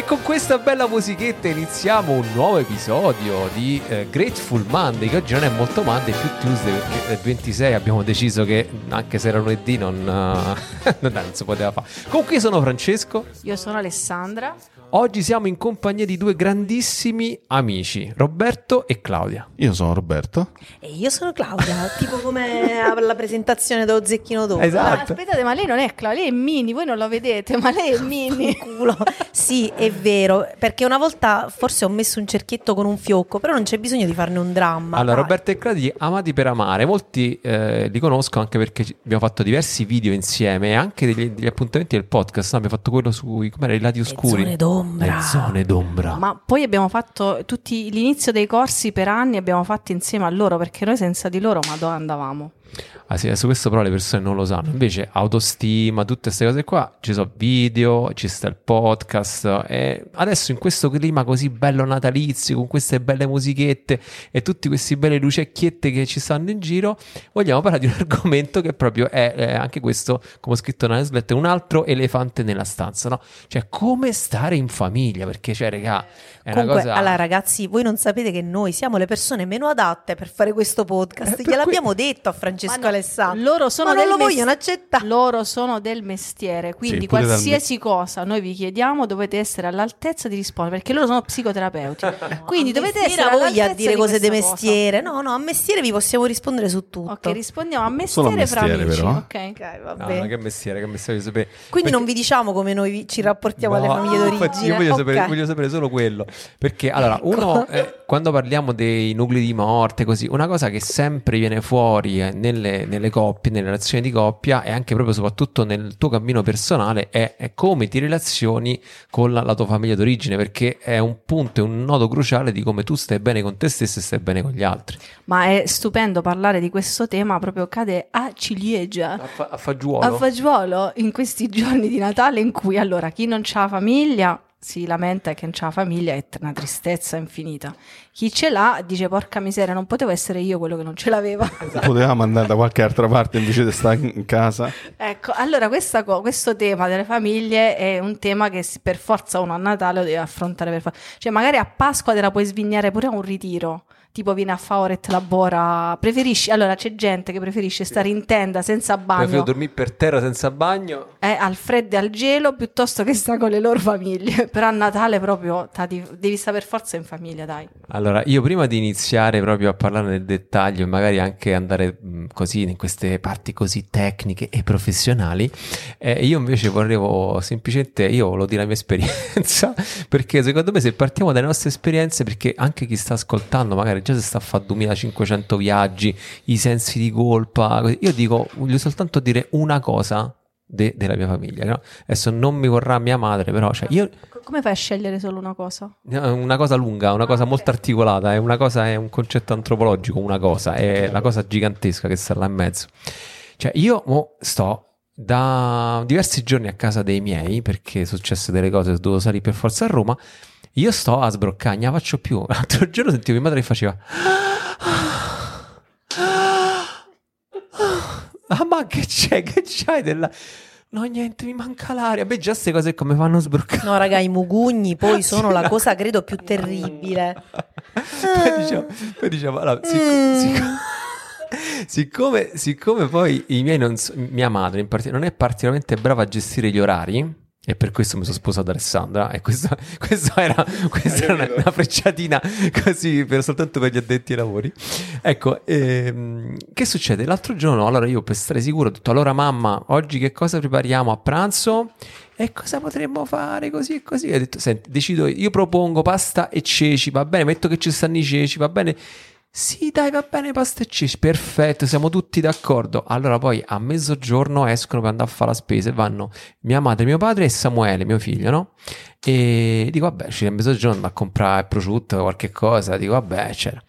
E con questa bella musichetta iniziamo un nuovo episodio di eh, Grateful Monday, che oggi non è molto Monday, più Tuesday, perché il 26 abbiamo deciso che anche se era lunedì non, uh, non, non si poteva fare. Comunque io sono Francesco. Io sono Alessandra. Oggi siamo in compagnia di due grandissimi amici, Roberto e Claudia. Io sono Roberto. E io sono Claudia, tipo come alla presentazione dello Zecchino d'Oro. Esatto. Ah, aspettate, ma lei non è Claudia, lei è Mini, voi non la vedete, ma lei è Mini. Culo. Sì, è vero, perché una volta forse ho messo un cerchietto con un fiocco, però non c'è bisogno di farne un dramma. Allora, dai. Roberto e Claudia, amati per amare, molti eh, li conosco anche perché abbiamo fatto diversi video insieme e anche degli, degli appuntamenti del podcast. no? Abbiamo fatto quello sui com'era, i lati Le oscuri. zone d'ombra. Le zone d'ombra. Ma poi abbiamo fatto tutti l'inizio dei corsi per anni, abbiamo fatto insieme a loro, perché noi senza di loro, ma dove andavamo? Ah sì, su questo però le persone non lo sanno. Invece autostima, tutte queste cose qua, ci sono video, ci sta il podcast e adesso in questo clima così bello natalizio, con queste belle musichette e tutti questi belle lucecchiette che ci stanno in giro, vogliamo parlare di un argomento che proprio è, è anche questo, come ho scritto nella newsletter, un altro elefante nella stanza, no? Cioè come stare in famiglia, perché cioè, regà, è una Comunque, cosa... allora ragazzi, voi non sapete che noi siamo le persone meno adatte per fare questo podcast. Eh, Gliel'abbiamo detto a Francesco Ma no, Alessandro. Loro sono ma non del lo mes- vogliono accettare. Loro sono del mestiere, quindi Sì, qualsiasi cosa noi vi chiediamo dovete essere all'altezza di rispondere, perché loro sono psicoterapeuti. Quindi dovete essere Era voglia all'altezza a dire di cose di cosa. mestiere. No, no, a mestiere vi possiamo rispondere su tutto. Ok, rispondiamo a mestiere, a fra mestiere, amici. però. ok? Ok, No, vabbè. ma che mestiere, che mestiere di sapere. Quindi non Perché- vi diciamo come noi ci rapportiamo alle No, famiglie infatti d'origine. Io voglio, Ok. sapere, voglio sapere solo quello. Perché allora, uno, eh, quando parliamo dei nuclei di morte, così, una cosa che sempre viene fuori eh, nelle, nelle coppie, nelle relazioni di coppia e anche proprio soprattutto nel tuo cammino personale è, è come ti relazioni con la, la tua famiglia d'origine, perché è un punto, è un nodo cruciale di come tu stai bene con te stesso e stai bene con gli altri. Ma è stupendo parlare di questo tema, proprio cade a ciliegia. A, fa- a fagiolo. A fagiolo in questi giorni di Natale in cui allora chi non ha famiglia si lamenta che non c'ha famiglia è una tristezza infinita. Chi ce l'ha dice porca miseria, non potevo essere io quello che non ce l'aveva. Potevamo andare da qualche altra parte invece di stare in casa. ecco, allora questa questo tema delle famiglie è un tema che per forza uno a Natale lo deve affrontare per forza. Cioè magari a Pasqua te la puoi svignare pure a un ritiro. Tipo vieni a favore te labora. Preferisci, allora c'è gente che preferisce stare in tenda senza bagno. Preferito dormire per terra senza bagno. è al freddo e al gelo piuttosto che sta con le loro famiglie. Però a Natale proprio di- devi stare per forza in famiglia, dai. Allora, io prima di iniziare proprio a parlare nel dettaglio e magari anche andare mh, così in queste parti così tecniche e professionali, eh, io invece volevo semplicemente, io volevo dire la mia esperienza, perché secondo me se partiamo dalle nostre esperienze, perché anche chi sta ascoltando magari già si sta a fare 2500 viaggi, i sensi di colpa, io dico, voglio soltanto dire una cosa de- della mia famiglia, no? Adesso non mi vorrà mia madre, però cioè, io Co- Come fai a scegliere solo una cosa? una cosa lunga, una cosa molto articolata, è una cosa, è un concetto antropologico, una cosa, è la cosa gigantesca che sta là in mezzo. Cioè, io mo sto da diversi giorni a casa dei miei, perché successe delle cose, dovevo salire per forza a Roma, io sto a sbroccare, non la faccio più. L'altro giorno sentivo mia madre che faceva... Ah, ma che c'è? Che c'hai della... No, niente, mi manca l'aria. Beh, già queste cose come fanno a sbroccare. No, raga, i mugugni poi sono la cosa credo più terribile. poi diciamo, poi diciamo, allora, sic- Mm. sic- siccome, siccome poi i miei non so- mia madre in parti- non è particolarmente brava a gestire gli orari, e per questo mi sono sposato Alessandra, e questo era, questa era una, una frecciatina così per, soltanto per gli addetti ai lavori. Ecco, ehm, che succede? L'altro giorno, allora io per stare sicuro ho detto, allora mamma, oggi che cosa prepariamo a pranzo? E cosa potremmo fare così e così? E ho detto, senti, decido, io propongo pasta e ceci, va bene, metto che ci stanno i ceci, va bene? Sì, dai, va bene, pasta e ceci, perfetto, siamo tutti d'accordo. Allora poi a mezzogiorno escono per andare a fare la spesa e vanno mia madre, mio padre e Samuele, mio figlio, no? E dico, vabbè, ci a mezzogiorno a comprare prosciutto qualche cosa, dico, vabbè, c'era.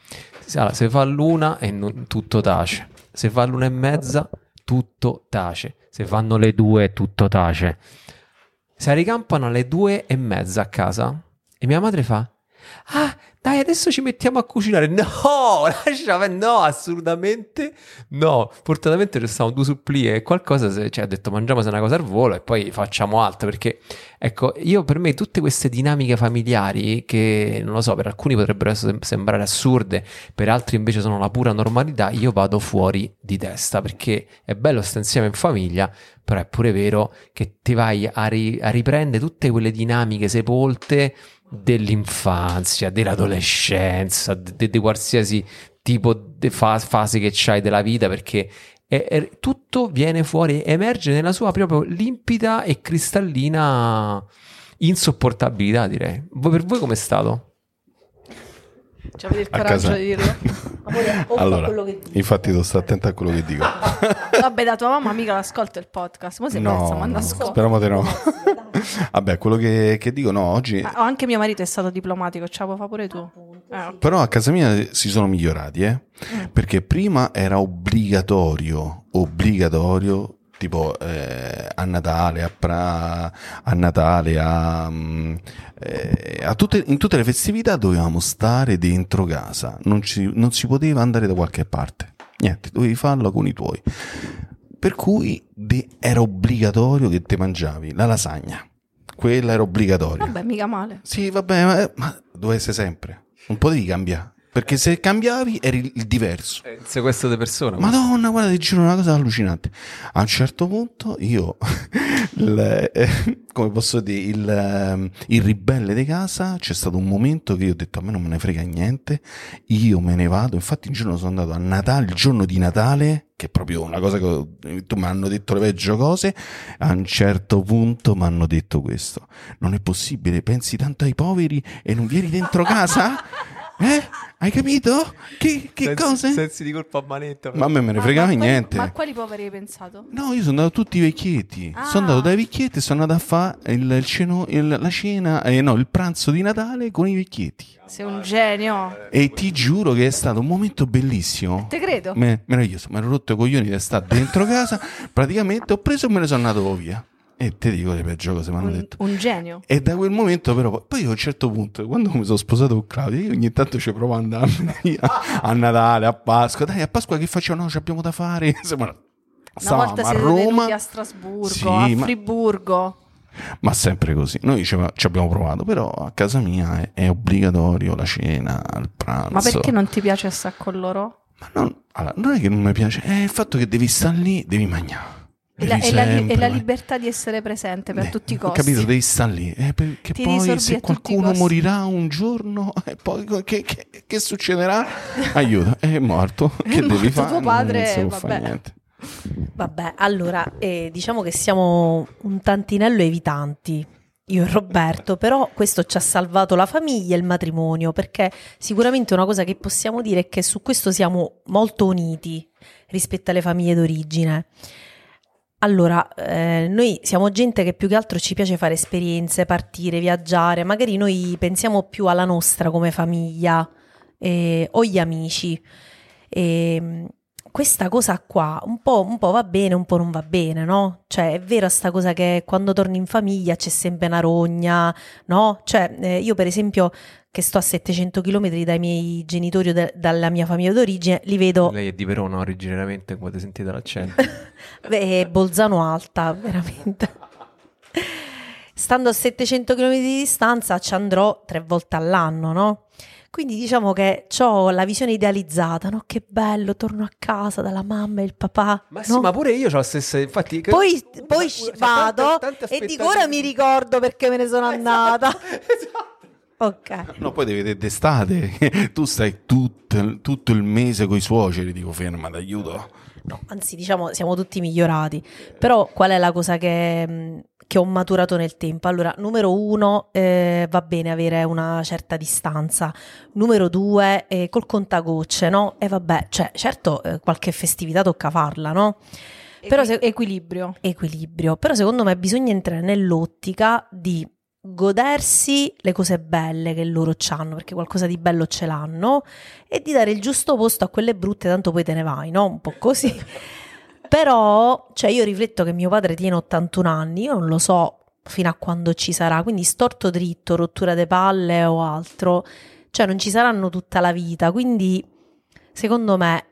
Allora, se fa l'una e non- tutto tace, se fa l'una e mezza, tutto tace, se fanno le due, tutto tace. Si ricampano alle due e mezza a casa e mia madre fa: Ah, dai, adesso ci mettiamo a cucinare. No, lascia, no, assolutamente no. Fortunatamente ci stavano due suppli e qualcosa, cioè, ha detto mangiamo se una cosa al volo e poi facciamo altro, perché, ecco, io per me tutte queste dinamiche familiari, che, non lo so, per alcuni potrebbero sembrare assurde, per altri invece sono la pura normalità, io vado fuori di testa, perché è bello stare insieme in famiglia, però è pure vero che ti vai a, ri- a riprendere tutte quelle dinamiche sepolte dell'infanzia, dell'adolescenza, di di qualsiasi tipo di fa- fase che c'hai della vita, perché è- è- tutto viene fuori, emerge nella sua proprio limpida e cristallina insopportabilità, direi. Per voi com'è stato? Cioè, avete il A coraggio casa- di dirlo. Amore, Allora, che dici. infatti devo stare attento a quello che dico. Vabbè, da tua mamma mica l'ascolta il podcast. Sei persa, No, manda no, speriamo di no. Vabbè, quello che, che dico, no, oggi... Ah, anche mio marito è stato diplomatico, ce la puoi pure tu. Eh. Però a casa mia si sono migliorati, eh? Perché prima era obbligatorio, obbligatorio, tipo eh, a Natale, a, pra- a Natale, a, eh, a tutte, in tutte le festività dovevamo stare dentro casa, non, ci- non si poteva andare da qualche parte. Niente, dovevi farlo con i tuoi. Per cui de- era obbligatorio che te mangiavi la lasagna. Quella era obbligatoria. Vabbè, mica male. Sì, vabbè, ma, ma dove sei sempre? Un po' devi cambiare. Perché se cambiavi eri il- diverso. Il sequestro di persona. Madonna, guarda, ti giuro una cosa allucinante. A un certo punto io, il, eh, come posso dire, il, ehm, il ribelle di casa, c'è stato un momento che io ho detto a me non me ne frega niente, io me ne vado. Infatti un giorno sono andato a Natale, il giorno di Natale, che è proprio una cosa che tu mi hanno detto le peggio cose, a un certo punto mi hanno detto questo. Non è possibile, pensi tanto ai poveri e non vieni dentro casa? Eh? Hai capito? Che, che Sensi- cose? Sensi di colpa a manetta. Ma a me me ne Ma- fregava ma quali- niente. Ma a quali poveri hai pensato? No, io sono andato tutti i vecchietti. Ah. Sono andato dai vecchietti e sono andato a fare il, il ceno- il- la cena, eh, no, il pranzo di Natale con i vecchietti. Sei un genio. E ti giuro che è stato un momento bellissimo. Te credo. Me- meraviglioso. Mi ero rotto i coglioni di stare dentro casa. Praticamente ho preso e me ne sono andato via. E ti dico le peggio cose mi hanno Un, detto. un genio. E da quel momento, però, poi a un certo punto, quando mi sono sposato con Claudia, io ogni tanto ci provo ad andare a, a Natale, a Pasqua. Dai, a Pasqua che facciamo? No, ci abbiamo da fare. Una Stavamo volta a Roma. a Strasburgo, Sì, a ma- Friburgo. Ma sempre così. Noi ci, ci abbiamo provato, però a casa mia è, è obbligatorio la cena, il pranzo. Ma perché non ti piace stare con loro? Ma non, allora, non è che non mi piace, è il fatto che devi stare lì, devi mangiare. E la, Devi e la e la libertà di essere presente per Eh, tutti i ho costi. capito, devi stare lì. Eh, perché Ti poi se qualcuno morirà un giorno, e poi che, che- che succederà? Aiuto, è morto. È che devi morto fare? tuo padre, non fare vabbè. niente. Vabbè, allora, eh, diciamo che siamo un tantinello evitanti, io e Roberto, però questo ci ha salvato la famiglia e il matrimonio, perché sicuramente una cosa che possiamo dire è che su questo siamo molto uniti rispetto alle famiglie d'origine. Allora, eh, noi siamo gente che più che altro ci piace fare esperienze, partire, viaggiare, magari noi pensiamo più alla nostra come famiglia eh, o gli amici. E, questa cosa qua un po', un po' va bene, un po' non va bene, no? Cioè, è vera sta cosa che quando torni in famiglia c'è sempre una rogna, no? Cioè, eh, io per esempio, che sto a 700 km dai miei genitori o da- dalla mia famiglia d'origine, li vedo Lei è di Verona originariamente, come avete sentito l'accento. Beh, Bolzano alta, veramente. Stando a 700 km di distanza ci andrò tre volte all'anno, no? Quindi diciamo che ho la visione idealizzata, no? Che bello, torno a casa dalla mamma e il papà. Ma sì, no? ma pure io ho la stessa. Infatti, che- Poi, poi vado tante- tante e dico ora mi ricordo perché me ne sono andata. Esatto. Ok. No, poi devi vedere d'estate. tu stai tutto, tutto il mese con i suoceri. Dico, ferma, d'aiuto. No, anzi, diciamo, siamo tutti migliorati. Però qual è la cosa che, mh, che ho maturato nel tempo? Allora, numero uno, eh, va bene avere una certa distanza. Numero due, eh, col contagocce, no? E vabbè, cioè, certo, eh, qualche festività tocca farla, no? Però se- equilibrio. equilibrio. Però secondo me bisogna entrare nell'ottica di godersi le cose belle che loro hanno, perché qualcosa di bello ce l'hanno, e di dare il giusto posto a quelle brutte, tanto poi te ne vai, no? Un po' così. Però, cioè io rifletto che mio padre tiene 81 anni, io non lo so fino a quando ci sarà, quindi storto dritto, rottura de palle o altro, cioè non ci saranno tutta la vita, quindi secondo me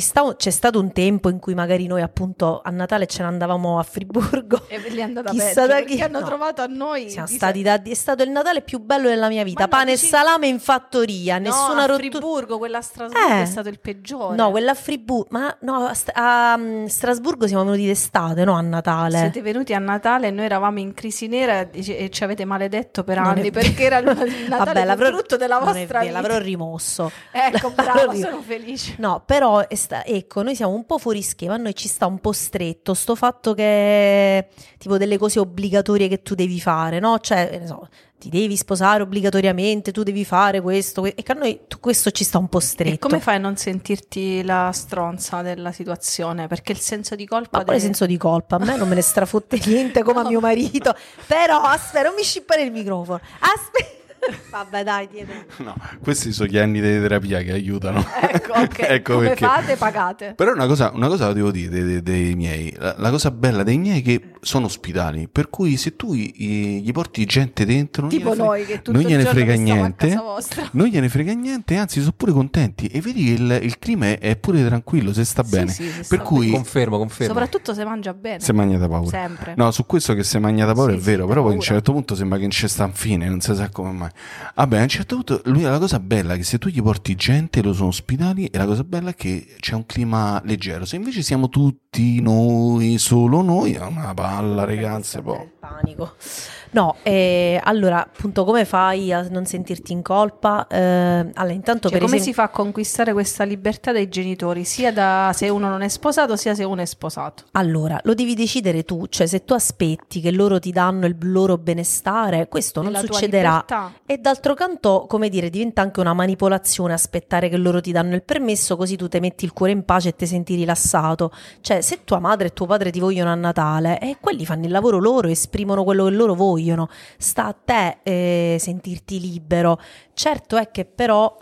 sta- c'è stato un tempo in cui magari noi appunto a Natale ce ne andavamo a Friburgo. E li è andata Chissà peggio, da chi- hanno no. trovato a noi Siamo stati da- è stato il Natale più bello della mia vita. Pane dici- e salame in fattoria, No, nessuna a rottura. Friburgo, quella a Strasburgo Eh. è stato il peggiore. No, quella a Friburgo, ma no, a, St- a, mm, Strasburgo siamo venuti d'estate, no a Natale. Siete venuti a Natale e noi eravamo in crisi nera e ci avete maledetto per Non anni perché era il Natale Vabbè, più l'avrò- brutto della vostra vero, vita. L'avrò rimosso. Ecco, ri- sono felice. No, però è sta- ecco, noi siamo un po' fuori schema, a noi ci sta un po' stretto sto fatto che tipo delle cose obbligatorie che tu devi fare, no? Cioè, so, ti devi sposare obbligatoriamente, tu devi fare questo, que- e che a noi tu- questo ci sta un po' stretto. E come fai a non sentirti la stronza della situazione? Perché il senso di colpa... Ma quale deve- senso di colpa? A me non me ne strafotte niente come a mio marito. Però aspetta, non mi scippare il microfono. Aspetta. Vabbè, dai, dietro. No, questi sono gli anni di terapia che aiutano. Ecco, ok. Ecco Come perché. fate, pagate. Però una cosa, una cosa la devo dire dei, dei- miei. La, la cosa bella dei miei è che sono ospitali. Per cui se tu gli, gli porti gente dentro, non Tipo gliene frega- noi che tutto non gliene frega niente. Non gliene frega niente, anzi, sono pure contenti. E vedi che il, il clima è, è pure tranquillo, se sta Sì, bene. sì, si per sta cui Confermo, confermo. Soprattutto se mangia bene. si mangia da paura. Sempre. No, su questo che si mangia da paura Sì, è sì, vero, però poi a un paura. certo punto sembra che non c'è sta fine, non si sa come mai. Vabbè, a un certo punto lui la cosa bella è che se tu gli porti gente, lo sono ospitali, e la cosa bella è che c'è un clima leggero. Se invece siamo tutti noi, solo noi, è una palla, po'. il panico. No, eh, allora, appunto, come fai a non sentirti in colpa? Eh, allora, intanto Cioè, come esempio... si fa a conquistare questa libertà dai genitori, sia da se uno non è sposato, sia se uno è sposato? Allora, lo devi decidere tu, cioè se tu aspetti che loro ti danno il loro benestare, questo non succederà. E d'altro canto, come dire, diventa anche una manipolazione aspettare che loro ti danno il permesso, così tu ti metti il cuore in pace e ti senti rilassato. Cioè, se tua madre e tuo padre ti vogliono a Natale, e quelli fanno il lavoro loro, esprimono quello che loro vogliono. Sta a te eh, sentirti libero. Certo è che però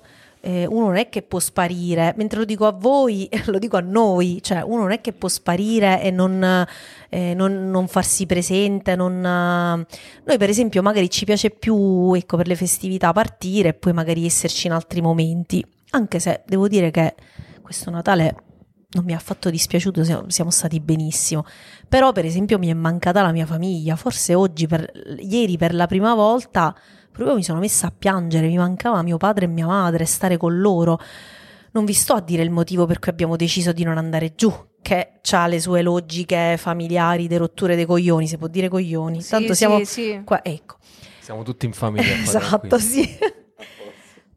eh, uno non è che può sparire, mentre lo dico a voi, lo dico a noi, cioè uno non è che può sparire e non, eh, non- non farsi presente, non, noi per esempio magari ci piace più, ecco, per le festività partire e poi magari esserci in altri momenti, anche se devo dire che questo Natale non mi ha affatto dispiaciuto, siamo, siamo stati benissimo, però per esempio mi è mancata la mia famiglia, forse oggi, per, ieri per la prima volta, proprio mi sono messa a piangere, mi mancava mio padre e mia madre, stare con loro. Non vi sto a dire il motivo per cui abbiamo deciso di non andare giù, che ha le sue logiche familiari, de rotture dei coglioni, si può dire coglioni. Sì, Tanto sì, siamo sì. qua, ecco. Siamo tutti in famiglia. Esatto, sì.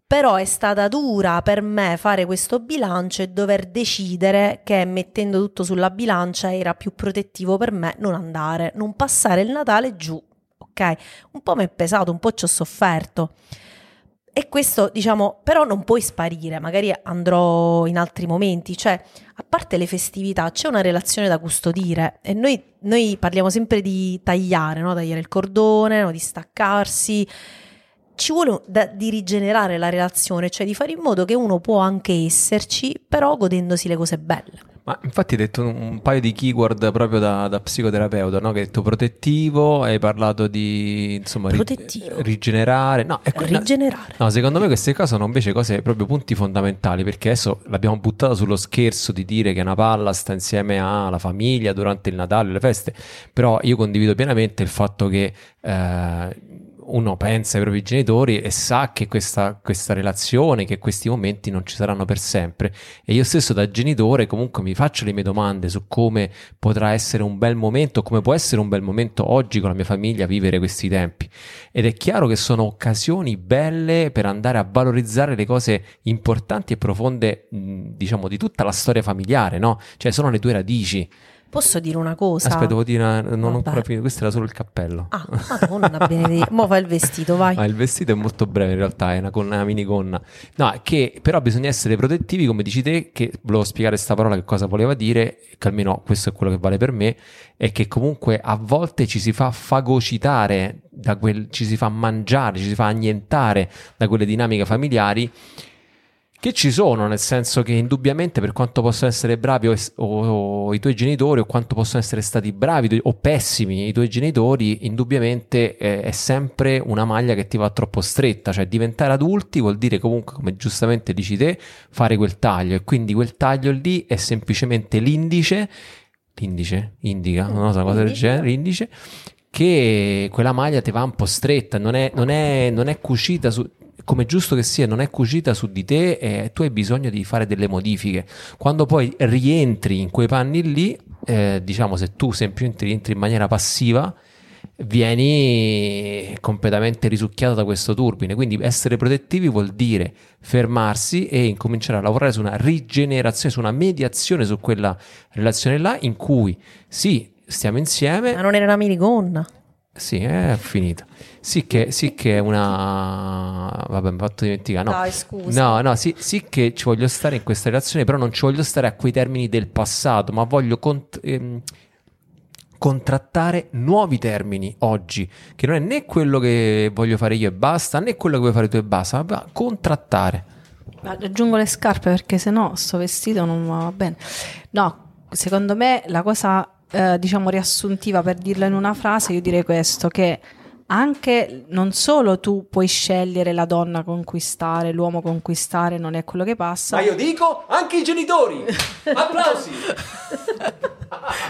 Però è stata dura per me fare questo bilancio e dover decidere che mettendo tutto sulla bilancia era più protettivo per me non andare, non passare il Natale giù, ok? Un po' mi è pesato, un po' ci ho sofferto. E questo, diciamo, però non puoi sparire, magari andrò in altri momenti, cioè, a parte le festività, c'è una relazione da custodire e noi, noi parliamo sempre di tagliare, no? Tagliare il cordone, no? di staccarsi. Ci vuole da- di rigenerare la relazione, cioè di fare in modo che uno può anche esserci, però godendosi le cose belle. Ma infatti hai detto un, paio di keyword proprio da, da psicoterapeuta, no? Che hai detto protettivo, hai parlato di insomma ri- rigenerare. No, ecco, Rigenerare. No, secondo me queste cose sono invece cose proprio punti fondamentali perché adesso l'abbiamo buttata sullo scherzo di dire che una palla sta insieme alla famiglia durante il Natale, le feste, però io condivido pienamente il fatto che eh, uno pensa ai propri genitori e sa che questa, questa relazione, che questi momenti non ci saranno per sempre e io stesso da genitore comunque mi faccio le mie domande su come potrà essere un bel momento, come può essere un bel momento oggi con la mia famiglia vivere questi tempi. Ed è chiaro che sono occasioni belle per andare a valorizzare le cose importanti e profonde, diciamo, di tutta la storia familiare, no? Cioè, sono le tue radici. Posso dire una cosa? Aspetta, devo dire, una- non ho Vabbè. ancora finito, questo era solo il cappello. Ah, madonna benedetta. Mo fai il vestito, vai. Ma il vestito è molto breve in realtà, è una, con- una minigonna. No, che però bisogna essere protettivi, come dici te, che volevo spiegare questa parola che cosa voleva dire, che almeno questo è quello che vale per me, è che comunque a volte ci si fa fagocitare, da quel, ci si fa mangiare, ci si fa annientare da quelle dinamiche familiari che ci sono, nel senso che indubbiamente per quanto possono essere bravi o, o- o i tuoi genitori o quanto possono essere stati bravi o pessimi i tuoi genitori, indubbiamente eh, è sempre una maglia che ti va troppo stretta, cioè diventare adulti vuol dire comunque, come giustamente dici te, fare quel taglio. E quindi quel taglio lì è semplicemente l'indice, l'indice, indica, non lo so, una cosa del genere, l'indice, che quella maglia ti va un po' stretta, non è, non è- non è cucita su, come giusto che sia, non è cucita su di te e tu hai bisogno di fare delle modifiche. Quando poi rientri in quei panni lì, eh, diciamo se tu semplicemente rientri in maniera passiva, vieni completamente risucchiato da questo turbine. Quindi essere protettivi vuol dire fermarsi e incominciare a lavorare su una rigenerazione, su una mediazione su quella relazione là in cui sì, stiamo insieme, Ma non era una minigonna. Sì, è finita. Sì che, sì che è una... Vabbè, mi ho fatto dimenticare. No, Dai, scusa. no, no sì, sì che ci voglio stare in questa relazione, però non ci voglio stare a quei termini del passato, ma voglio cont- ehm, contrattare nuovi termini oggi, che non è né quello che voglio fare io e basta, né quello che vuoi fare tu e basta, ma contrattare. Aggiungo le scarpe perché sennò sto vestito non va bene. No, secondo me la cosa, eh, diciamo, riassuntiva per dirla in una frase, io direi questo, che anche non solo tu puoi scegliere la donna conquistare, l'uomo conquistare, non è quello che passa. io dico anche i genitori! Applausi!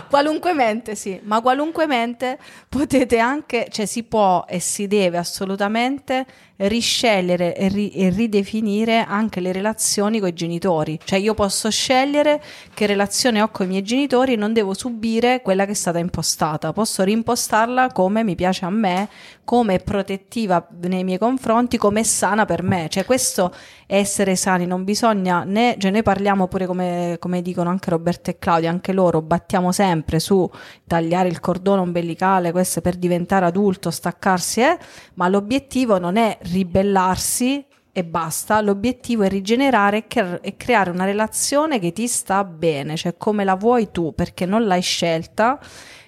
Qualunque mente, sì, ma qualunque mente potete anche, cioè si può e si deve assolutamente riscegliere e, ri- e ridefinire anche le relazioni con i genitori. Cioè io posso scegliere che relazione ho con i miei genitori e non devo subire quella che è stata impostata. Posso rimpostarla come mi piace a me, come è protettiva nei miei confronti, come è sana per me. Cioè questo è essere sani, non bisogna né, cioè noi parliamo pure come, come dicono anche Roberto e Claudia, anche loro battiamo sempre su tagliare il cordone ombelicale, questo per diventare adulto, staccarsi, eh? ma l'obiettivo non è ribellarsi e basta, l'obiettivo è rigenerare e, cre- creare una relazione che ti sta bene, cioè come la vuoi tu, perché non l'hai scelta,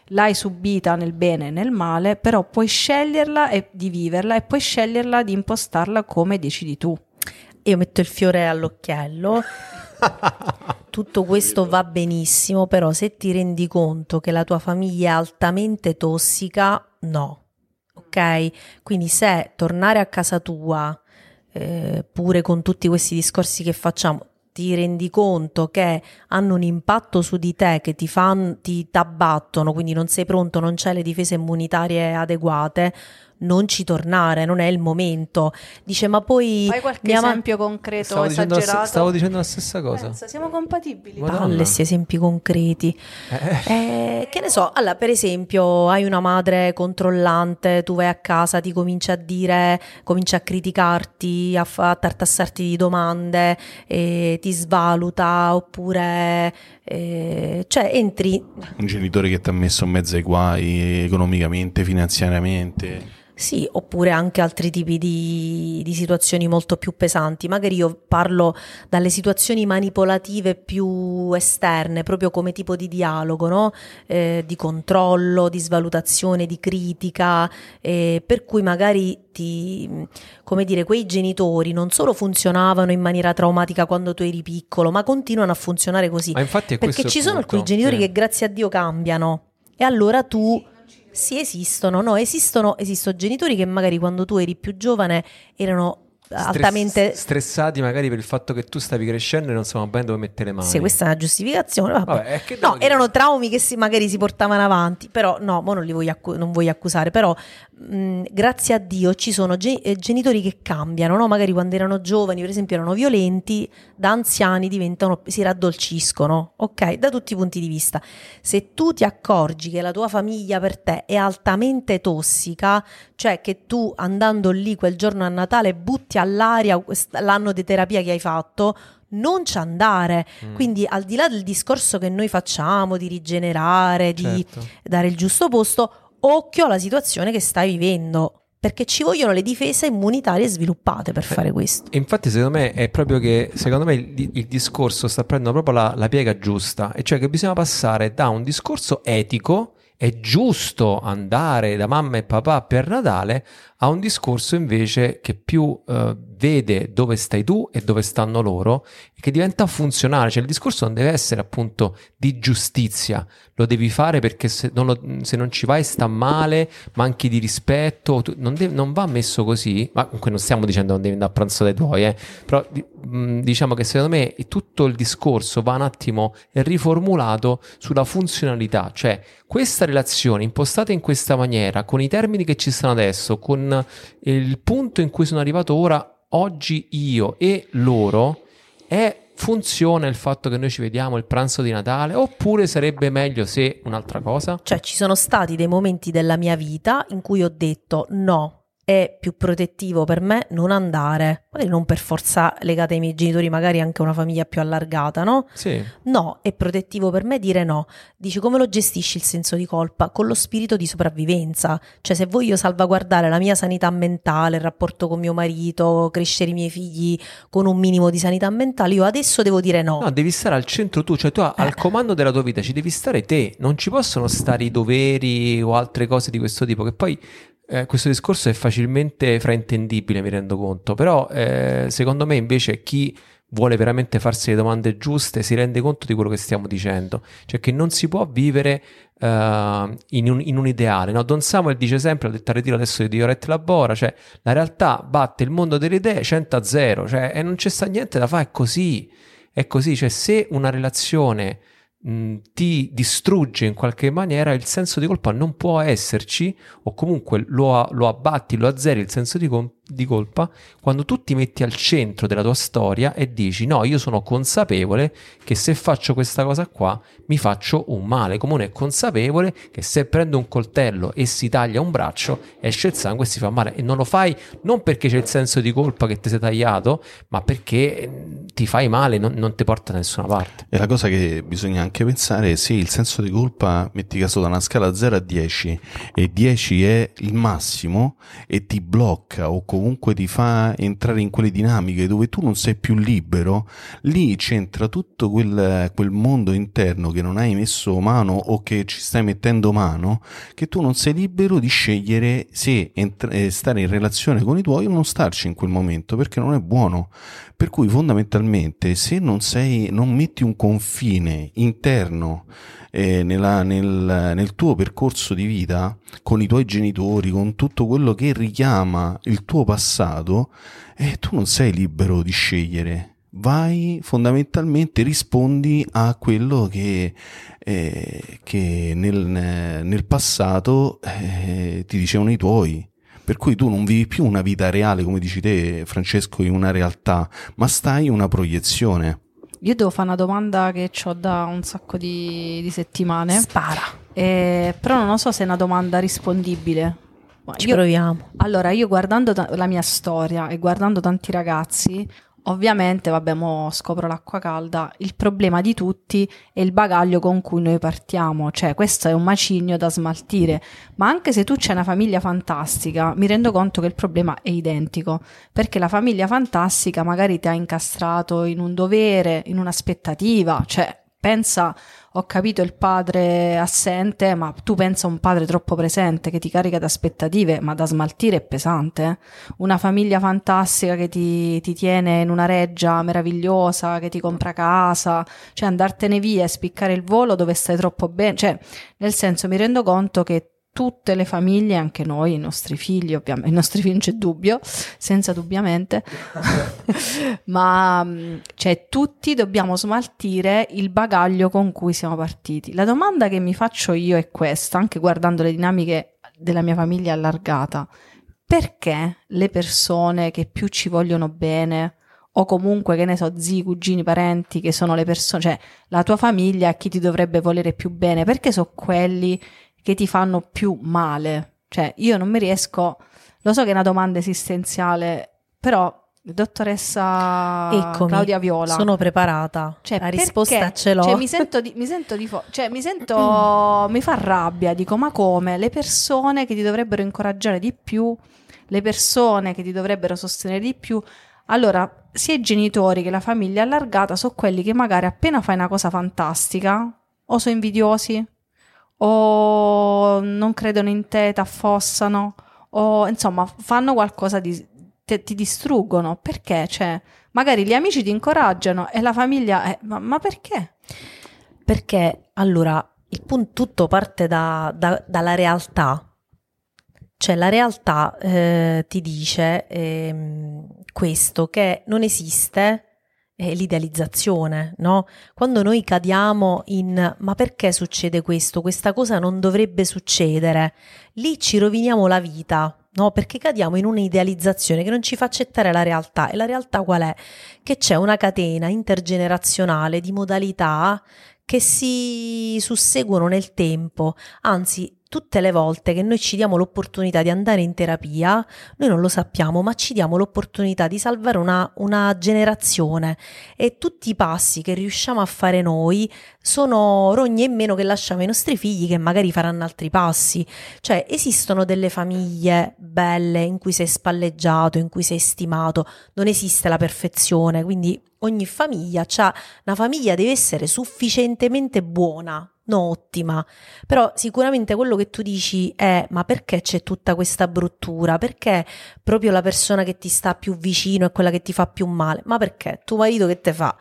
l'hai subita nel bene e nel male, però puoi sceglierla e di viverla e puoi sceglierla di impostarla come decidi tu. Io metto il fiore all'occhiello. Tutto questo va benissimo, però se ti rendi conto che la tua famiglia è altamente tossica, no. Ok? Quindi se tornare a casa tua, eh, pure con tutti questi discorsi che facciamo, ti rendi conto che hanno un impatto su di te, che ti, fan, ti t'abbattono, quindi non sei pronto, non c'hai le difese immunitarie adeguate, non ci tornare, non è il momento. Dice, ma poi Fai qualche mia ma- esempio concreto, Stavo dicendo, la, esagerato? stavo dicendo la stessa cosa. Pensa, siamo compatibili. Palle, questi esempi concreti. Eh, che ne so, allora, per esempio, hai una madre controllante, tu vai a casa, ti comincia a dire, comincia a criticarti, a, fa- a tartassarti di domande, eh, ti svaluta, oppure, eh, cioè, entri Un genitore che ti ha messo in mezzo ai guai economicamente, finanziariamente. Sì, oppure anche altri tipi di, di situazioni molto più pesanti. Magari io parlo dalle situazioni manipolative più esterne, proprio come tipo di dialogo, no? Eh, di controllo, di svalutazione, di critica, eh, per cui magari ti, come dire, quei genitori non solo funzionavano in maniera traumatica quando tu eri piccolo, ma continuano a funzionare così. Ma infatti è Perché ci sono punto. alcuni genitori Sì. che grazie a Dio cambiano. E allora tu sì, esistono, no, esistono, esistono genitori che magari quando tu eri più giovane erano Stress- altamente... stressati magari per il fatto che tu stavi crescendo e non sapevano bene dove mettere le mani. Sì, questa è una giustificazione. Vabbè. Vabbè, è No, dire? erano traumi che si- magari si portavano avanti, però no, mo non li voglio, accu- non voglio accusare, però mh, grazie a Dio ci sono ge- eh, genitori che cambiano, no? magari quando erano giovani, per esempio, erano violenti, da anziani diventano, si raddolciscono, ok? Da tutti i punti di vista. Se tu ti accorgi che la tua famiglia per te è altamente tossica, cioè che tu andando lì quel giorno a Natale butti all'aria l'anno di terapia che hai fatto, non ci andare. Mm. Quindi al di là del discorso che noi facciamo di rigenerare, di Certo. dare il giusto posto, occhio alla situazione che stai vivendo, perché ci vogliono le difese immunitarie sviluppate per fare questo. E infatti secondo me è proprio che secondo me il, il discorso sta prendendo proprio la, la piega giusta, e cioè che bisogna passare da un discorso etico, è giusto andare da mamma e papà per Natale, a un discorso invece che più eh, vede dove stai tu e dove stanno loro e che diventa funzionale. Cioè il discorso non deve essere appunto di giustizia, lo devi fare perché se non, lo, se non ci vai sta male, manchi di rispetto, tu, non, deve, non, va messo così, ma comunque non stiamo dicendo non devi andare a pranzo dai tuoi, eh, però diciamo che secondo me tutto il discorso va un attimo riformulato sulla funzionalità, cioè questa relazione impostata in questa maniera, con i termini che ci stanno adesso, con il punto in cui sono arrivato ora, oggi io e loro, è funziona il fatto che noi ci vediamo il pranzo di Natale oppure sarebbe meglio se un'altra cosa? Cioè ci sono stati dei momenti della mia vita in cui ho detto no, è più protettivo per me non andare, magari non per forza legata ai miei genitori, magari anche una famiglia più allargata, no? Sì. No, è protettivo per me dire no. Dici come lo gestisci il senso di colpa? Con lo spirito di sopravvivenza. Cioè se voglio salvaguardare la mia sanità mentale, il rapporto con mio marito, crescere i miei figli con un minimo di sanità mentale, io adesso devo dire no. No, devi stare al centro tu, cioè tu eh. al comando della tua vita ci devi stare te, non ci possono stare i doveri o altre cose di questo tipo che poi eh, questo discorso è facilmente fraintendibile, mi rendo conto, però eh, secondo me invece chi vuole veramente farsi le domande giuste si rende conto di quello che stiamo dicendo, cioè che non si può vivere uh, in, un, in, un, ideale. No? Don Samuel dice sempre, l'ho detto a ritiro adesso di Dioret Labora, cioè la realtà batte il mondo delle idee 100 a 0, cioè, e non c'è sta niente da fare, è così, è così, cioè se una relazione mh, ti distrugge in qualche maniera, il senso di colpa non può esserci o comunque lo, lo abbatti, lo azzeri il senso di, colpa di colpa quando tu ti metti al centro della tua storia e dici no, io sono consapevole che se faccio questa cosa qua mi faccio un male, come uno è consapevole che se prendo un coltello e si taglia un braccio esce il sangue e si fa male e non lo fai non perché c'è il senso di colpa che ti sei tagliato, ma perché mm, ti fai male, non, non ti porta da nessuna parte. E la cosa che bisogna anche pensare se il senso di colpa, metti caso da una scala 0 a 10 e 10 è il massimo e ti blocca o comunque comunque ti fa entrare in quelle dinamiche dove tu non sei più libero, lì c'entra tutto quel, quel mondo interno che non hai messo mano o che ci stai mettendo mano, che tu non sei libero di scegliere se entra- eh, stare in relazione con i tuoi o non starci in quel momento, perché non è buono. Per cui fondamentalmente se non sei, non metti un confine interno eh, nella, nel, nel tuo percorso di vita, con i tuoi genitori, con tutto quello che richiama il tuo passato, eh, tu non sei libero di scegliere. Vai fondamentalmente rispondi a quello che, eh, che nel, nel, passato eh, ti dicevano i tuoi. Per cui tu non vivi più una vita reale, come dici te, Francesco, in una realtà, ma stai in una proiezione. Io devo fare una domanda che ho da un sacco di, di settimane. Spara. Eh, però non so se è una domanda rispondibile. Ci io, proviamo. Allora, io guardando ta- la mia storia e guardando tanti ragazzi, Ovviamente, vabbè, mo scopro l'acqua calda. Il problema di tutti è il bagaglio con cui noi partiamo, cioè questo è un macigno da smaltire. Ma anche se tu c'hai una famiglia fantastica, mi rendo conto che il problema è identico, perché la famiglia fantastica magari ti ha incastrato in un dovere, in un'aspettativa, cioè pensa ho capito il padre assente, ma tu pensa a un padre troppo presente che ti carica di aspettative, ma da smaltire è pesante. Eh? Una famiglia fantastica che ti, ti, tiene in una reggia meravigliosa, che ti compra casa, cioè andartene via e spiccare il volo dove stai troppo bene, cioè nel senso mi rendo conto che tutte le famiglie, anche noi, i nostri figli, ovviamente, i nostri figli non c'è dubbio, senza dubbiamente, ma mm, cioè tutti dobbiamo smaltire il bagaglio con cui siamo partiti. La domanda che mi faccio io è questa, anche guardando le dinamiche della mia famiglia allargata, perché le persone che più ci vogliono bene o comunque che ne so, zii, cugini, parenti che sono le persone, cioè la tua famiglia, chi ti dovrebbe volere più bene, perché sono quelli che ti fanno più male. Cioè, io non mi riesco, lo so che è una domanda esistenziale, però dottoressa Eccomi, Claudia Viola. Sono preparata. Cioè, la risposta ce l'ho. Cioè, mi sento di, mi sento di fo- cioè, mi sento, mi fa rabbia, dico, ma come? Le persone che ti dovrebbero incoraggiare di più, le persone che ti dovrebbero sostenere di più, allora, sia i genitori che la famiglia allargata sono quelli che magari appena fai una cosa fantastica o sono invidiosi o non credono in te, ti affossano o insomma fanno qualcosa di te- ti distruggono. Perché? Cioè, magari gli amici ti incoraggiano e la famiglia... eh, ma, ma perché? Perché allora il punto tutto parte da- da- dalla realtà. Cioè la realtà eh, ti dice ehm, questo, che non esiste eh, l'idealizzazione, no? Quando noi cadiamo in ma perché succede questo? Questa cosa non dovrebbe succedere. Lì ci roviniamo la vita, no? Perché cadiamo in un'idealizzazione che non ci fa accettare la realtà. E la realtà qual è? Che c'è una catena intergenerazionale di modalità che si susseguono nel tempo, anzi tutte le volte che noi ci diamo l'opportunità di andare in terapia, noi non lo sappiamo, ma ci diamo l'opportunità di salvare una, una generazione e tutti i passi che riusciamo a fare noi sono rogne in meno che lasciamo ai nostri figli che magari faranno altri passi. Cioè esistono delle famiglie belle in cui sei spalleggiato, in cui sei stimato, non esiste la perfezione, quindi ogni famiglia c'ha una famiglia deve essere sufficientemente buona, non ottima. Però sicuramente quello che tu dici è ma perché c'è tutta questa bruttura? Perché proprio la persona che ti sta più vicino è quella che ti fa più male? Ma perché? Tuo marito che te fa?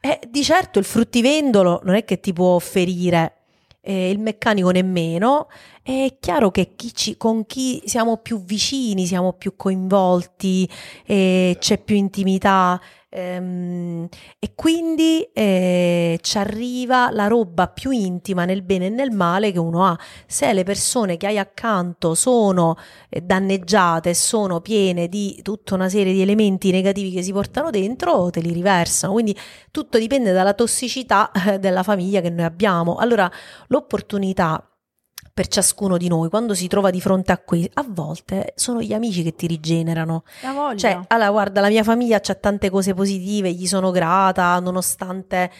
Eh, di certo il fruttivendolo non è che ti può ferire, eh, il meccanico nemmeno. È chiaro che chi ci- con chi siamo più vicini, siamo più coinvolti, eh, c'è più intimità. Ehm, e quindi eh, ci arriva la roba più intima nel bene e nel male che uno ha. Se le persone che hai accanto sono eh, danneggiate, sono piene di tutta una serie di elementi negativi che si portano dentro, te li riversano. Quindi tutto dipende dalla tossicità eh, della famiglia che noi abbiamo. Allora, l'opportunità per ciascuno di noi quando si trova di fronte a questo, a volte sono gli amici che ti rigenerano. Cioè, allora, guarda, la mia famiglia ha tante cose positive, gli sono grata, nonostante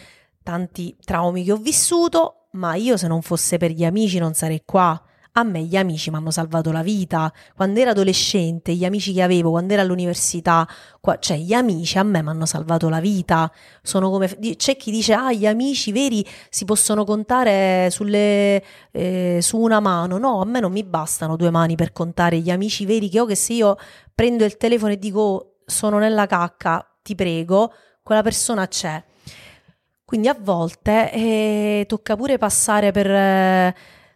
tanti traumi che ho vissuto, ma io se non fosse per gli amici non sarei qua. A me gli amici mi hanno salvato la vita. Quando ero adolescente, gli amici che avevo, quando ero all'università, qua- cioè gli amici a me mi hanno salvato la vita. Sono come, c'è chi dice, ah, gli amici veri si possono contare sulle, eh, su una mano. No, a me non mi bastano due mani per contare gli amici veri che ho, che se io prendo il telefono e dico, "Oh, sono nella cacca, ti prego, quella persona c'è. Quindi a volte eh, tocca pure passare per, eh,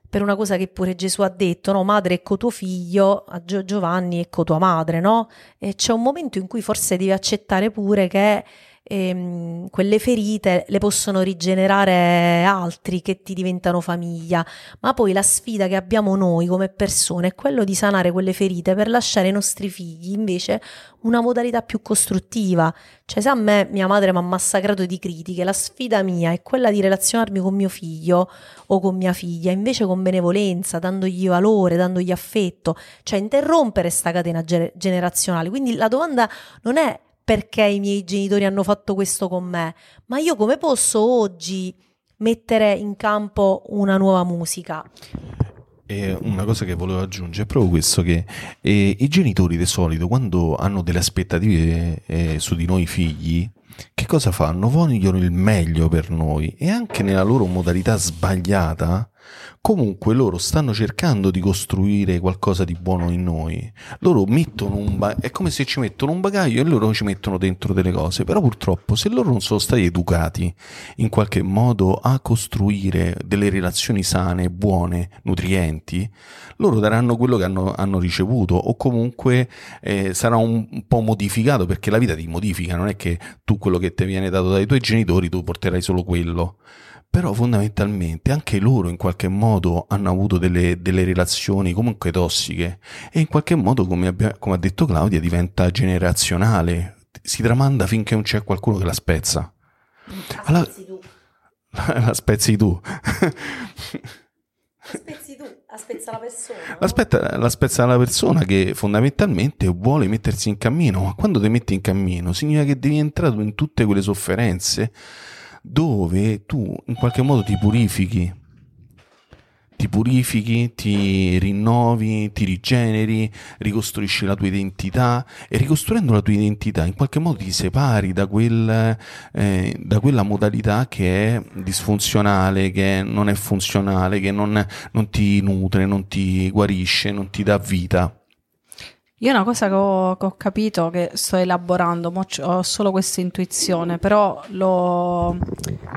per una cosa che pure Gesù ha detto, no? Madre, ecco tuo figlio, a Gio- Giovanni, ecco tua madre, no? E c'è un momento in cui forse devi accettare pure che ehm, quelle ferite le possono rigenerare altri che ti diventano famiglia, ma poi la sfida che abbiamo noi come persone è quello di sanare quelle ferite per lasciare ai nostri figli invece una modalità più costruttiva. Cioè, se a me mia madre mi ha massacrato di critiche, la sfida mia è quella di relazionarmi con mio figlio o con mia figlia, invece con benevolenza, dandogli valore, dandogli affetto, cioè interrompere sta catena ge- generazionale. Quindi la domanda non è perché i miei genitori hanno fatto questo con me, ma io come posso oggi mettere in campo una nuova musica? E una cosa che volevo aggiungere è proprio questo che eh, i genitori di solito quando hanno delle aspettative eh, su di noi figli, che cosa fanno? Vogliono il meglio per noi e anche nella loro modalità sbagliata, comunque loro stanno cercando di costruire qualcosa di buono in noi. Loro mettono un ba- è come se ci mettono un bagaglio e loro ci mettono dentro delle cose, però purtroppo se loro non sono stati educati in qualche modo a costruire delle relazioni sane, buone, nutrienti, loro daranno quello che hanno, hanno ricevuto o comunque eh, sarà un, un po' modificato perché la vita ti modifica, non è che tu quello che ti viene dato dai tuoi genitori tu porterai solo quello. Però fondamentalmente anche loro in qualche modo hanno avuto delle, delle relazioni comunque tossiche e in qualche modo, come, abbia- come ha detto Claudia, diventa generazionale, si tramanda finché non c'è qualcuno che la spezza. La spezzi tu. Spezzi tu, spezza la persona. Aspetta, la spezza la persona che fondamentalmente vuole mettersi in cammino, ma quando ti metti in cammino significa che devi entrare in tutte quelle sofferenze dove tu in qualche modo ti purifichi, ti purifichi, ti rinnovi, ti rigeneri, ricostruisci la tua identità e ricostruendo la tua identità in qualche modo ti separi da, quel, eh, da quella modalità che è disfunzionale, che non è funzionale, che non, non ti nutre, non ti guarisce, non ti dà vita. Io una cosa che ho, che ho capito, che sto elaborando, ho solo questa intuizione, però lo,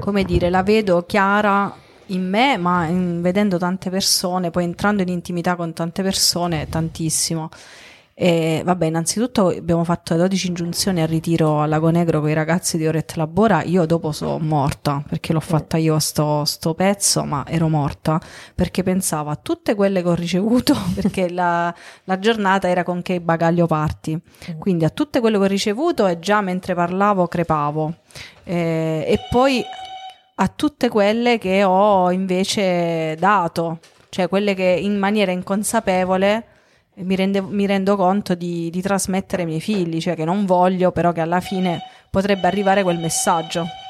come dire, la vedo chiara in me, ma in- vedendo tante persone, poi entrando in intimità con tante persone, tantissimo. E vabbè, innanzitutto abbiamo fatto 12 ingiunzioni al ritiro al Lago Negro con i ragazzi di Oretta Labora. Io dopo sono morta perché l'ho fatta io sto, sto pezzo, ma ero morta perché pensavo a tutte quelle che ho ricevuto perché la, la giornata era con che bagaglio parti. Quindi a tutte quelle che ho ricevuto e già mentre parlavo crepavo. Eh, e poi a tutte quelle che ho invece dato, cioè quelle che in maniera inconsapevole mi, rende- mi rendo conto di, di trasmettere ai miei figli, cioè che non voglio, però che alla fine potrebbe arrivare quel messaggio.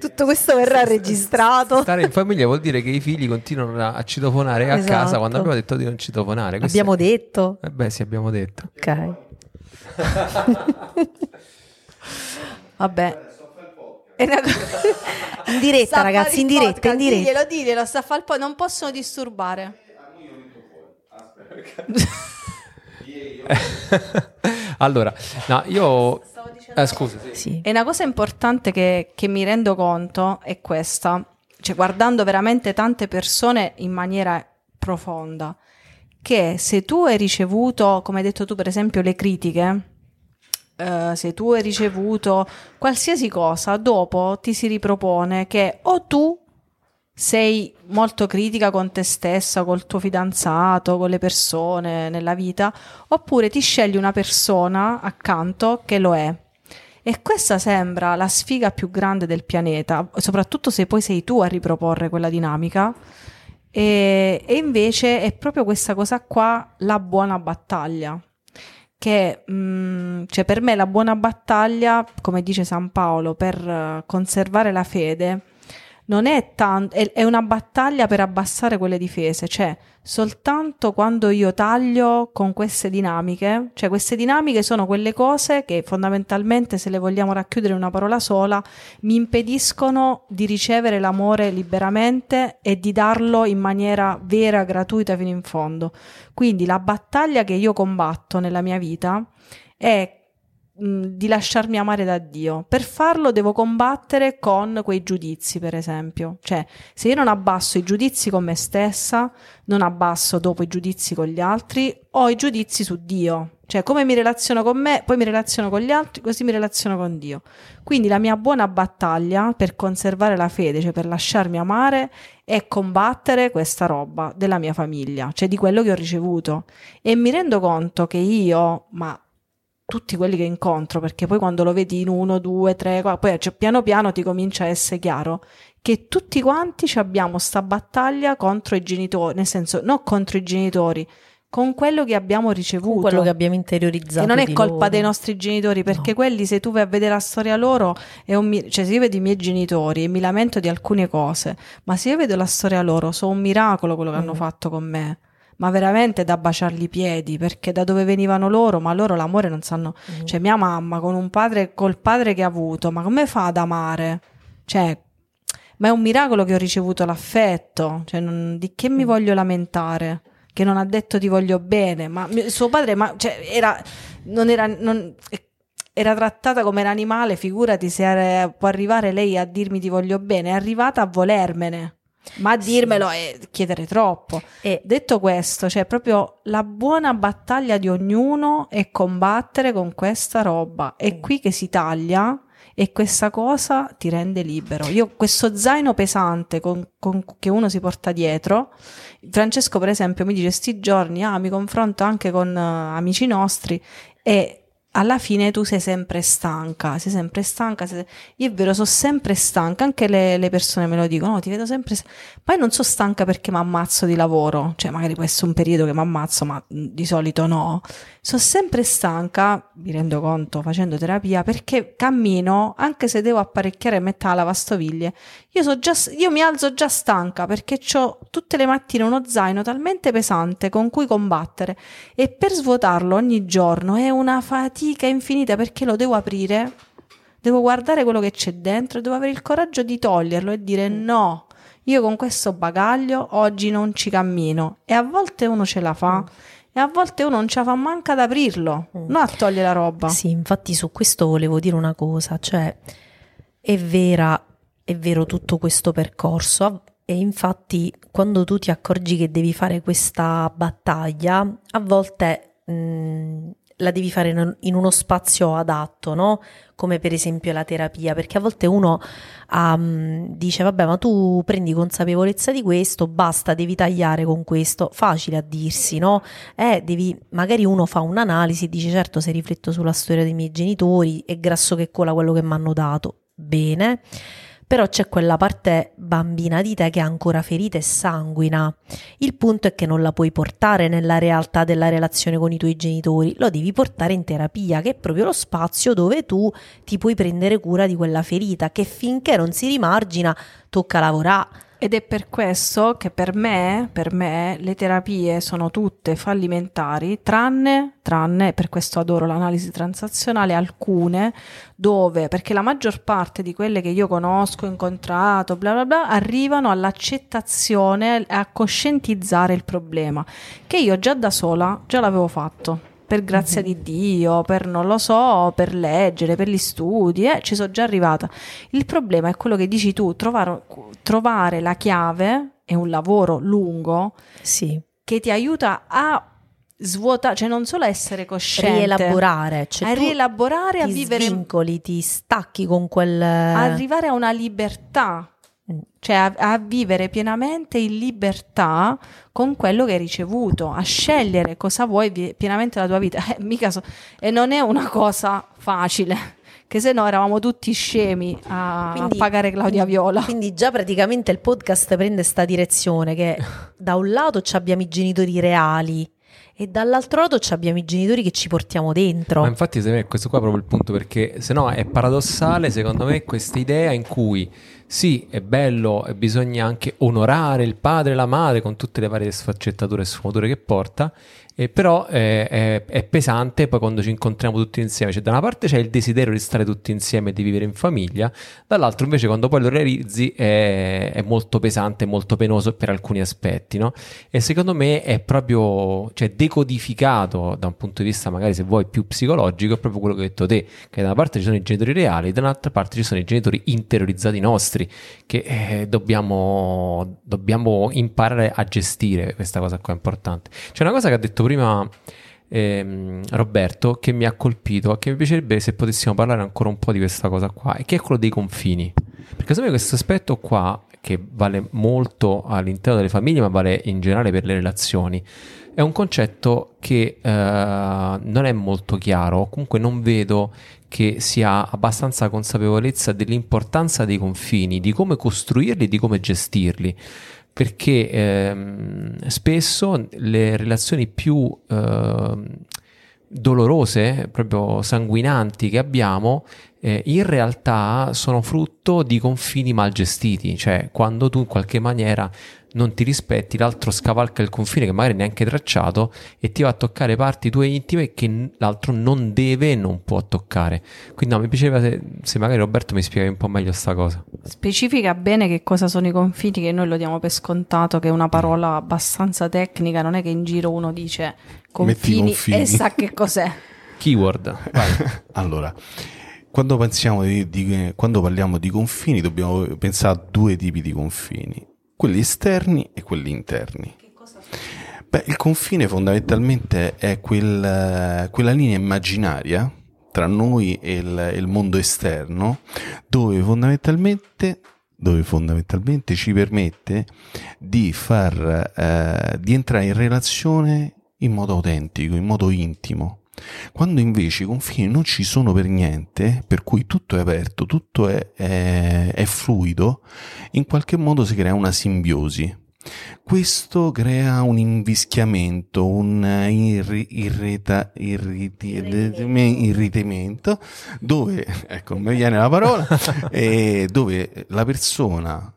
Tutto questo verrà registrato. Stare in famiglia vuol dire che i figli continuano a- citofonare a Esatto. casa quando abbiamo detto di non citofonare. Questo Abbiamo è- detto. Eh beh, sì, abbiamo detto. Ok. Vabbè. In diretta, ragazzi, in diretta, podcast, in diretta. Diglielo, diglielo, sta po', non possono disturbare. allora, no, io... Eh, scusa, sì. Sì. E una cosa importante che, che mi rendo conto è questa, cioè guardando veramente tante persone in maniera profonda, che se tu hai ricevuto, come hai detto tu per esempio, le critiche, eh, se tu hai ricevuto qualsiasi cosa, dopo ti si ripropone che o tu sei molto critica con te stessa, col tuo fidanzato, con le persone nella vita, oppure ti scegli una persona accanto che lo è. E questa sembra la sfiga più grande del pianeta, soprattutto se poi sei tu a riproporre quella dinamica. E, e invece è proprio questa cosa qua la buona battaglia. Che mm, cioè per me la buona battaglia, come dice San Paolo, per conservare la fede, non è tanto, è, è una battaglia per abbassare quelle difese, cioè soltanto quando io taglio con queste dinamiche, cioè queste dinamiche sono quelle cose che fondamentalmente, se le vogliamo racchiudere in una parola sola, mi impediscono di ricevere l'amore liberamente e di darlo in maniera vera, gratuita fino in fondo. Quindi la battaglia che io combatto nella mia vita è di lasciarmi amare da Dio. Per farlo devo combattere con quei giudizi, per esempio. Cioè, se io non abbasso i giudizi con me stessa, non abbasso dopo i giudizi con gli altri, ho i giudizi su Dio. Cioè, come mi relaziono con me, poi mi relaziono con gli altri, così mi relaziono con Dio. Quindi la mia buona battaglia per conservare la fede, cioè per lasciarmi amare, è combattere questa roba della mia famiglia, cioè di quello che ho ricevuto. E mi rendo conto che io, ma tutti quelli che incontro, perché poi quando lo vedi in uno, due, tre, qua- poi cioè, piano piano ti comincia a essere chiaro che tutti quanti ci abbiamo sta battaglia contro i genitori, nel senso, non contro i genitori, con quello che abbiamo ricevuto. Quello che abbiamo interiorizzato. E non è colpa loro. dei nostri genitori, perché No. quelli, se tu vai a vedere la storia loro, è un mi- cioè se io vedo i miei genitori e mi lamento di alcune cose, ma se io vedo la storia loro, sono un miracolo quello che hanno Mm. fatto con me. Ma veramente da baciargli i piedi, perché da dove venivano loro, ma loro l'amore non sanno. Mm. Cioè, mia mamma con un padre, col padre che ha avuto, ma come fa ad amare? Cioè, ma è un miracolo che ho ricevuto l'affetto. Cioè, non- di che mi Mm. voglio lamentare? Che non ha detto ti voglio bene, ma suo padre, ma cioè, era, non era, non- era trattata come un animale. Figurati se era- può arrivare lei a dirmi ti voglio bene, è arrivata a volermene. Ma a Sì. dirmelo è chiedere troppo. E Detto questo, c'è proprio la buona battaglia di ognuno è combattere con questa roba. È Mm. qui che si taglia e questa cosa ti rende libero. Io questo zaino pesante con- con- che uno si porta dietro, Francesco per esempio mi dice sti giorni, ah, mi confronto anche con eh, amici nostri e alla fine tu sei sempre stanca, sei sempre stanca, sei- io è vero, sono sempre stanca, anche le, le persone me lo dicono, no, ti vedo sempre stanca. Poi non sono stanca perché mi ammazzo di lavoro, cioè magari può essere un periodo che mi ammazzo, ma di solito no. Sono sempre stanca, mi rendo conto facendo terapia, perché cammino, anche se devo apparecchiare la lavastoviglie, io, so già, io mi alzo già stanca perché ho tutte le mattine uno zaino talmente pesante con cui combattere e per svuotarlo ogni giorno è una fatica infinita perché lo devo aprire, devo guardare quello che c'è dentro e devo avere il coraggio di toglierlo e dire no, io con questo bagaglio oggi non ci cammino e a volte uno ce la fa e a volte uno non ce la fa manca ad aprirlo, Mm. non a togliere la roba. Sì, infatti su questo volevo dire una cosa, cioè è vera, è vero tutto questo percorso e infatti quando tu ti accorgi che devi fare questa battaglia, a volte mh, la devi fare in, uno spazio adatto, no? Come per esempio la terapia, perché a volte uno mh, dice vabbè ma tu prendi consapevolezza di questo, basta, devi tagliare con questo, facile a dirsi, no? Eh, devi, magari uno fa un'analisi e dice certo se rifletto sulla storia dei miei genitori è grasso che cola quello che mi hanno dato, bene, però c'è quella parte bambina di te che è ancora ferita e sanguina. Il punto è che non la puoi portare nella realtà della relazione con i tuoi genitori, lo devi portare in terapia, che è proprio lo spazio dove tu ti puoi prendere cura di quella ferita, che finché non si rimargina tocca lavorare. Ed è per questo che per me, per me, le terapie sono tutte fallimentari, tranne, tranne, per questo adoro l'analisi transazionale, alcune dove, perché la maggior parte di quelle che io conosco, incontrato, bla bla bla, arrivano all'accettazione a coscientizzare il problema, che io già da sola già l'avevo fatto. Per grazia di Dio, per non lo so, per leggere, per gli studi, eh, ci sono già arrivata. Il problema è quello che dici tu, trovare, trovare la chiave è un lavoro lungo Sì, che ti aiuta a svuotare, cioè non solo essere cosciente, rielaborare, cioè a rielaborare, a vivere, svincoli, ti stacchi con quel... arrivare a una libertà. Cioè a, a vivere pienamente in libertà con quello che hai ricevuto, a scegliere cosa vuoi vi- pienamente la tua vita. Eh, mica so- e non è una cosa facile, che se no eravamo tutti scemi a, Quindi- a pagare Claudia Viola. Quindi già praticamente il podcast prende sta direzione che da un lato ci abbiamo i genitori reali e dall'altro lato ci abbiamo i genitori che ci portiamo dentro. Ma infatti, secondo me, questo qua è proprio il punto, perché se no è paradossale, secondo me, questa idea in cui sì, è bello bisogna anche onorare il padre e la madre con tutte le varie sfaccettature e sfumature che porta, e però eh, è, è pesante poi quando ci incontriamo tutti insieme. Cioè, da una parte c'è il desiderio di stare tutti insieme e di vivere in famiglia, dall'altro invece quando poi lo realizzi è, è molto pesante, molto penoso per alcuni aspetti, no? E secondo me è proprio, cioè, decodificato da un punto di vista magari se vuoi più psicologico, è proprio quello che hai detto te, che da una parte ci sono i genitori reali, da un'altra parte ci sono i genitori interiorizzati nostri, che eh, dobbiamo, dobbiamo imparare a gestire, questa cosa qua è importante. C'è una cosa che ha detto prima ehm, Roberto che mi ha colpito, che mi piacerebbe se potessimo parlare ancora un po' di questa cosa qua, e che è quello dei confini. Perché secondo me questo aspetto qua, che vale molto all'interno delle famiglie, ma vale in generale per le relazioni, è un concetto che eh, non è molto chiaro, comunque non vedo che si ha abbastanza consapevolezza dell'importanza dei confini, di come costruirli, di come gestirli. Perché ehm, spesso le relazioni più ehm, dolorose, proprio sanguinanti che abbiamo, eh, in realtà sono frutto di confini mal gestiti, cioè quando tu in qualche maniera non ti rispetti, l'altro scavalca il confine che magari neanche tracciato e ti va a toccare parti tue intime che l'altro non deve e non può toccare. Quindi no, mi piaceva se, se magari Roberto mi spiegavi un po' meglio sta cosa. Specifica bene che cosa sono i confini, che noi lo diamo per scontato, che è una parola abbastanza tecnica, non è che in giro uno dice confini, confini. e sa che cos'è. Keyword. Allora, quando, pensiamo di, di- quando parliamo di confini dobbiamo pensare a due tipi di confini, quelli esterni e quelli interni. Beh, il confine fondamentalmente è quel- quella linea immaginaria tra noi e il, il mondo esterno dove fondamentalmente, dove fondamentalmente ci permette di far eh, di entrare in relazione in modo autentico, in modo intimo. Quando invece i confini non ci sono per niente, per cui tutto è aperto, tutto è, è- è fluido, in qualche modo si crea una simbiosi. Questo crea un invischiamento, un irrita- irritamento, dove, ecco, non mi viene la parola, eh, dove la persona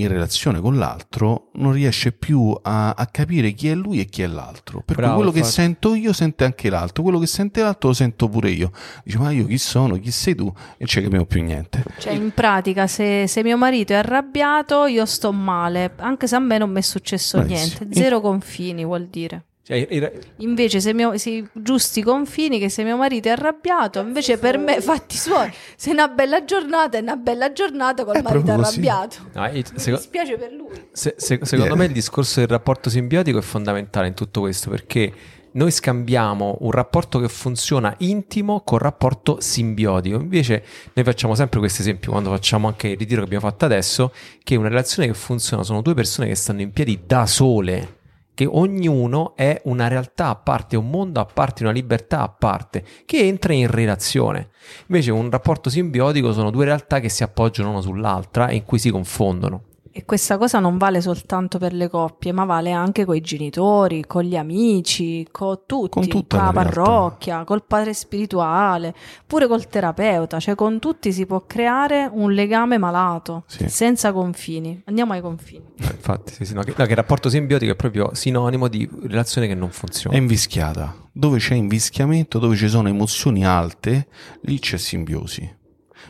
in relazione con l'altro non riesce più a, a capire chi è lui e chi è l'altro. Per Bravo, cui quello che infatti. sento io sente anche l'altro, quello che sente l'altro lo sento pure io. Dice, ma io chi sono, chi sei tu? E non ci capiamo più niente. Cioè, in pratica, se, se mio marito è arrabbiato, io sto male, anche se a me non mi è successo Bravissimo. niente. Zero confini vuol dire. Cioè, era- Invece, se mio, sì, giusti confini, che se mio marito è arrabbiato, invece per me, fatti suoi, se è una bella giornata, è una bella giornata col È marito proprio così. arrabbiato. no, Mi seco- dispiace per lui. Se- se- secondo Yeah. me il discorso del rapporto simbiotico è fondamentale in tutto questo perché noi scambiamo un rapporto che funziona intimo con rapporto simbiotico. Invece noi facciamo sempre questo esempio quando facciamo anche il ritiro che abbiamo fatto adesso, che una relazione che funziona sono due persone che stanno in piedi da sole, che ognuno è una realtà a parte, un mondo a parte, una libertà a parte, che entra in relazione. Invece un rapporto simbiotico sono due realtà che si appoggiano l'una sull'altra e in cui si confondono. E questa cosa non vale soltanto per le coppie, ma vale anche con i genitori, con gli amici, con tutti, Con tutta con la la realtà. parrocchia, col padre spirituale, pure col terapeuta, cioè con tutti si può creare un legame malato, Sì. senza confini. Andiamo ai confini. Eh, Infatti, sì, sì, no, che, no, che il rapporto simbiotico è proprio sinonimo di relazione che non È funziona. invischiata. Dove c'è invischiamento, dove ci sono emozioni alte, lì c'è simbiosi.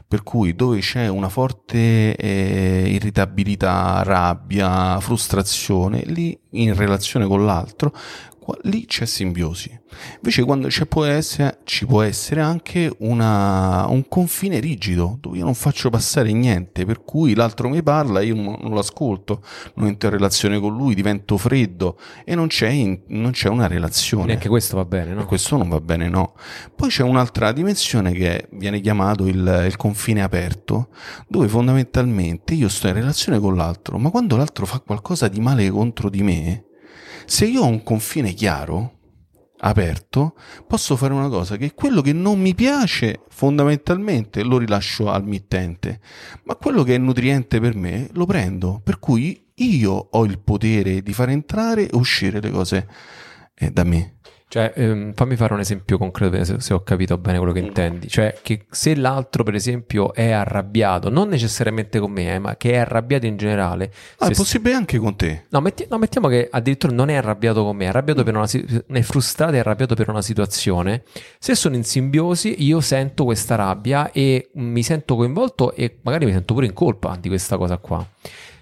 Per cui dove c'è una forte eh, irritabilità, rabbia, frustrazione, lì in relazione con l'altro, qua- lì c'è simbiosi. Invece quando ci può essere, ci può essere anche una- un confine rigido, dove io non faccio passare niente, per cui l'altro mi parla, io non, non l'ascolto, non entro in relazione con lui, divento freddo e non c'è, in- non c'è una relazione. Neanche questo va bene, E no? questo non va bene, no. Poi c'è un'altra dimensione che viene chiamato il, il confine aperto, dove fondamentalmente io sto in relazione con l'altro, ma quando l'altro fa qualcosa di male contro di me, se io ho un confine chiaro, aperto, posso fare una cosa che quello che non mi piace fondamentalmente lo rilascio al mittente, ma quello che è nutriente per me lo prendo, per cui io ho il potere di far entrare e uscire le cose eh, da me. Cioè, ehm, fammi fare un esempio concreto se, se ho capito bene quello che intendi. Cioè, che se l'altro, per esempio, è arrabbiato, non necessariamente con me, eh, ma che è arrabbiato in generale. Ah, è possibile anche con te. No, metti- no, mettiamo che addirittura non è arrabbiato con me, è arrabbiato per una si- è frustrato e arrabbiato per una situazione. Se sono in simbiosi, io sento questa rabbia e mi sento coinvolto e magari mi sento pure in colpa di questa cosa qua.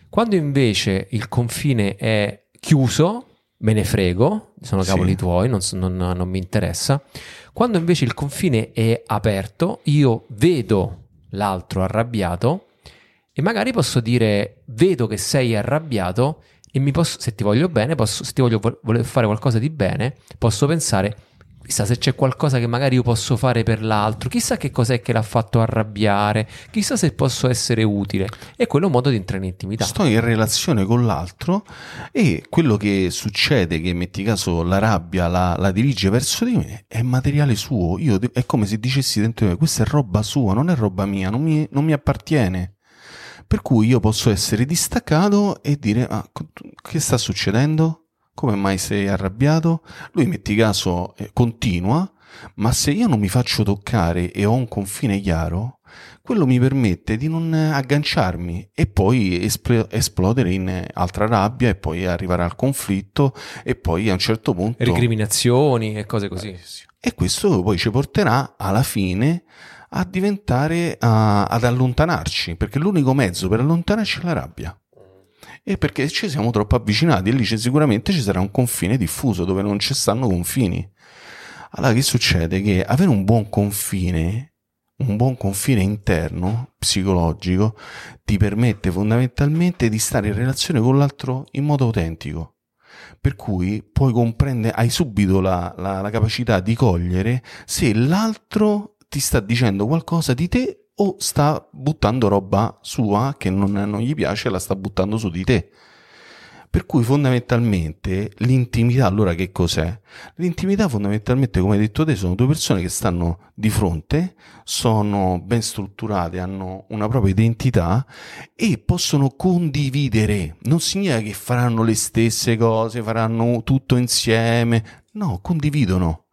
Quando invece il confine è chiuso, me ne frego, sono Sì. cavoli tuoi, non, non- non mi interessa. Quando invece il confine è aperto, io vedo l'altro arrabbiato e magari posso dire vedo che sei arrabbiato e mi posso, se ti voglio bene, posso, se ti voglio vo- voler fare qualcosa di bene, posso pensare chissà se c'è qualcosa che magari io posso fare per l'altro, chissà che cos'è che l'ha fatto arrabbiare, chissà se posso essere utile. E quello è un modo di entrare in intimità. Sto in relazione con l'altro e quello che succede, che metti caso la rabbia la, la dirige verso di me, è materiale suo. Io, è come se dicessi dentro di me, questa è roba sua, non è roba mia, non mi, non mi appartiene. Per cui io posso essere distaccato e dire, ah, che sta succedendo? Come mai sei arrabbiato? Lui, metti caso, eh, continua, ma se io non mi faccio toccare e ho un confine chiaro, quello mi permette di non eh, agganciarmi e poi espl- esplodere in eh, altra rabbia e poi arrivare al conflitto e poi a un certo punto... Recriminazioni e cose così. E questo poi ci porterà alla fine a diventare, a- ad allontanarci, perché l'unico mezzo per allontanarci è la rabbia. E perché ci siamo troppo avvicinati e lì sicuramente ci sarà un confine diffuso dove non ci stanno confini. Allora che succede? Che avere un buon confine, un buon confine interno, psicologico, ti permette fondamentalmente di stare in relazione con l'altro in modo autentico. Per cui puoi comprendere, hai subito la, la- la capacità di cogliere se l'altro ti sta dicendo qualcosa di te o sta buttando roba sua che non, non gli piace e la sta buttando su di te. Per cui fondamentalmente l'intimità allora che cos'è? L'intimità fondamentalmente, come hai detto te, sono due persone che stanno di fronte, sono ben strutturate, hanno una propria identità e possono condividere. Non significa che faranno le stesse cose, faranno tutto insieme. No, condividono.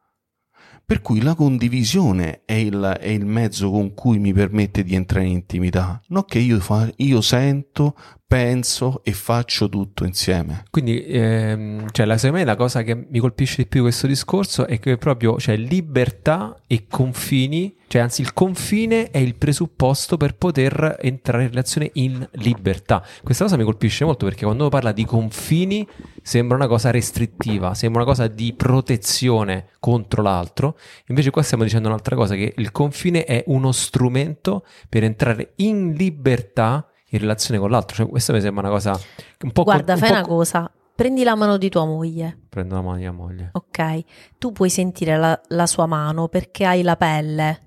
Per cui la condivisione è il, è il mezzo con cui mi permette di entrare in intimità. Non che io, fa- io sento, penso e faccio tutto insieme. Quindi, ehm, cioè, la, secondo me la cosa che mi colpisce di più di questo discorso è che proprio c'è libertà e confini, cioè anzi il confine è il presupposto per poter entrare in relazione in libertà. Questa cosa mi colpisce molto perché quando parla di confini sembra una cosa restrittiva, sembra una cosa di protezione contro l'altro, invece qua stiamo dicendo un'altra cosa, che il confine è uno strumento per entrare in libertà in relazione con l'altro. Cioè, questa mi sembra una cosa un po' Guarda, un fai po' una cosa. Prendi la mano di tua moglie, Prendo la mano di mia moglie. ok? Tu puoi sentire la, la sua mano perché hai la pelle,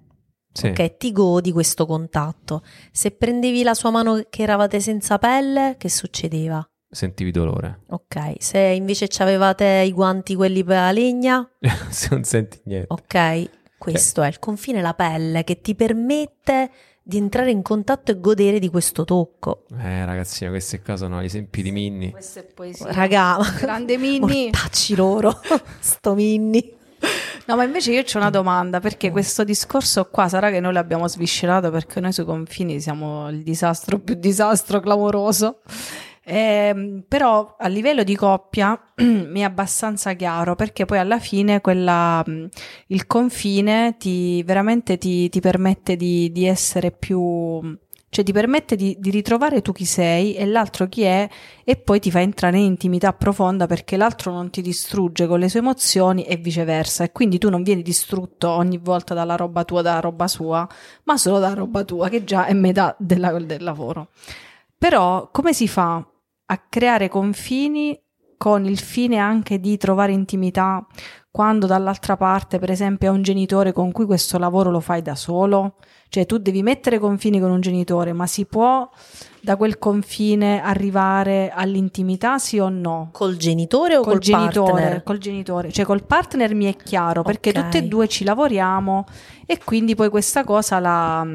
Sì. ok? Ti godi questo contatto. Se prendevi la sua mano che eravate senza pelle, che succedeva? Sentivi dolore. Ok. Se invece avevate i guanti quelli per la legna, non senti niente. ok? Questo è il confine, la pelle che ti permette di entrare in contatto e godere di questo tocco. Eh, ragazzino, questi qua sono gli esempi di Minni. Questa è poesia. Raga, Grande Minni. mortacci loro, sto Minni. No, ma invece io ho una domanda, perché questo discorso qua sarà che noi l'abbiamo sviscerato perché noi sui confini siamo il disastro più disastro clamoroso. Ehm, però a livello di coppia mi è abbastanza chiaro perché poi alla fine quella, mh, il confine ti veramente ti, ti permette di, di essere più cioè ti permette di, di ritrovare tu chi sei e l'altro chi è e poi ti fa entrare in intimità profonda perché l'altro non ti distrugge con le sue emozioni e viceversa e quindi tu non vieni distrutto ogni volta dalla roba tua, dalla roba sua, ma solo dalla roba tua che già è metà della- del lavoro. Però come si fa a creare confini con il fine anche di trovare intimità quando dall'altra parte, per esempio, è un genitore con cui questo lavoro lo fai da solo? Cioè tu devi mettere confini con un genitore, ma si può da quel confine arrivare all'intimità, sì o no? Col genitore o Col col genitore, partner? col genitore, cioè col partner mi è chiaro perché Ok. tutte e due ci lavoriamo e quindi poi questa cosa la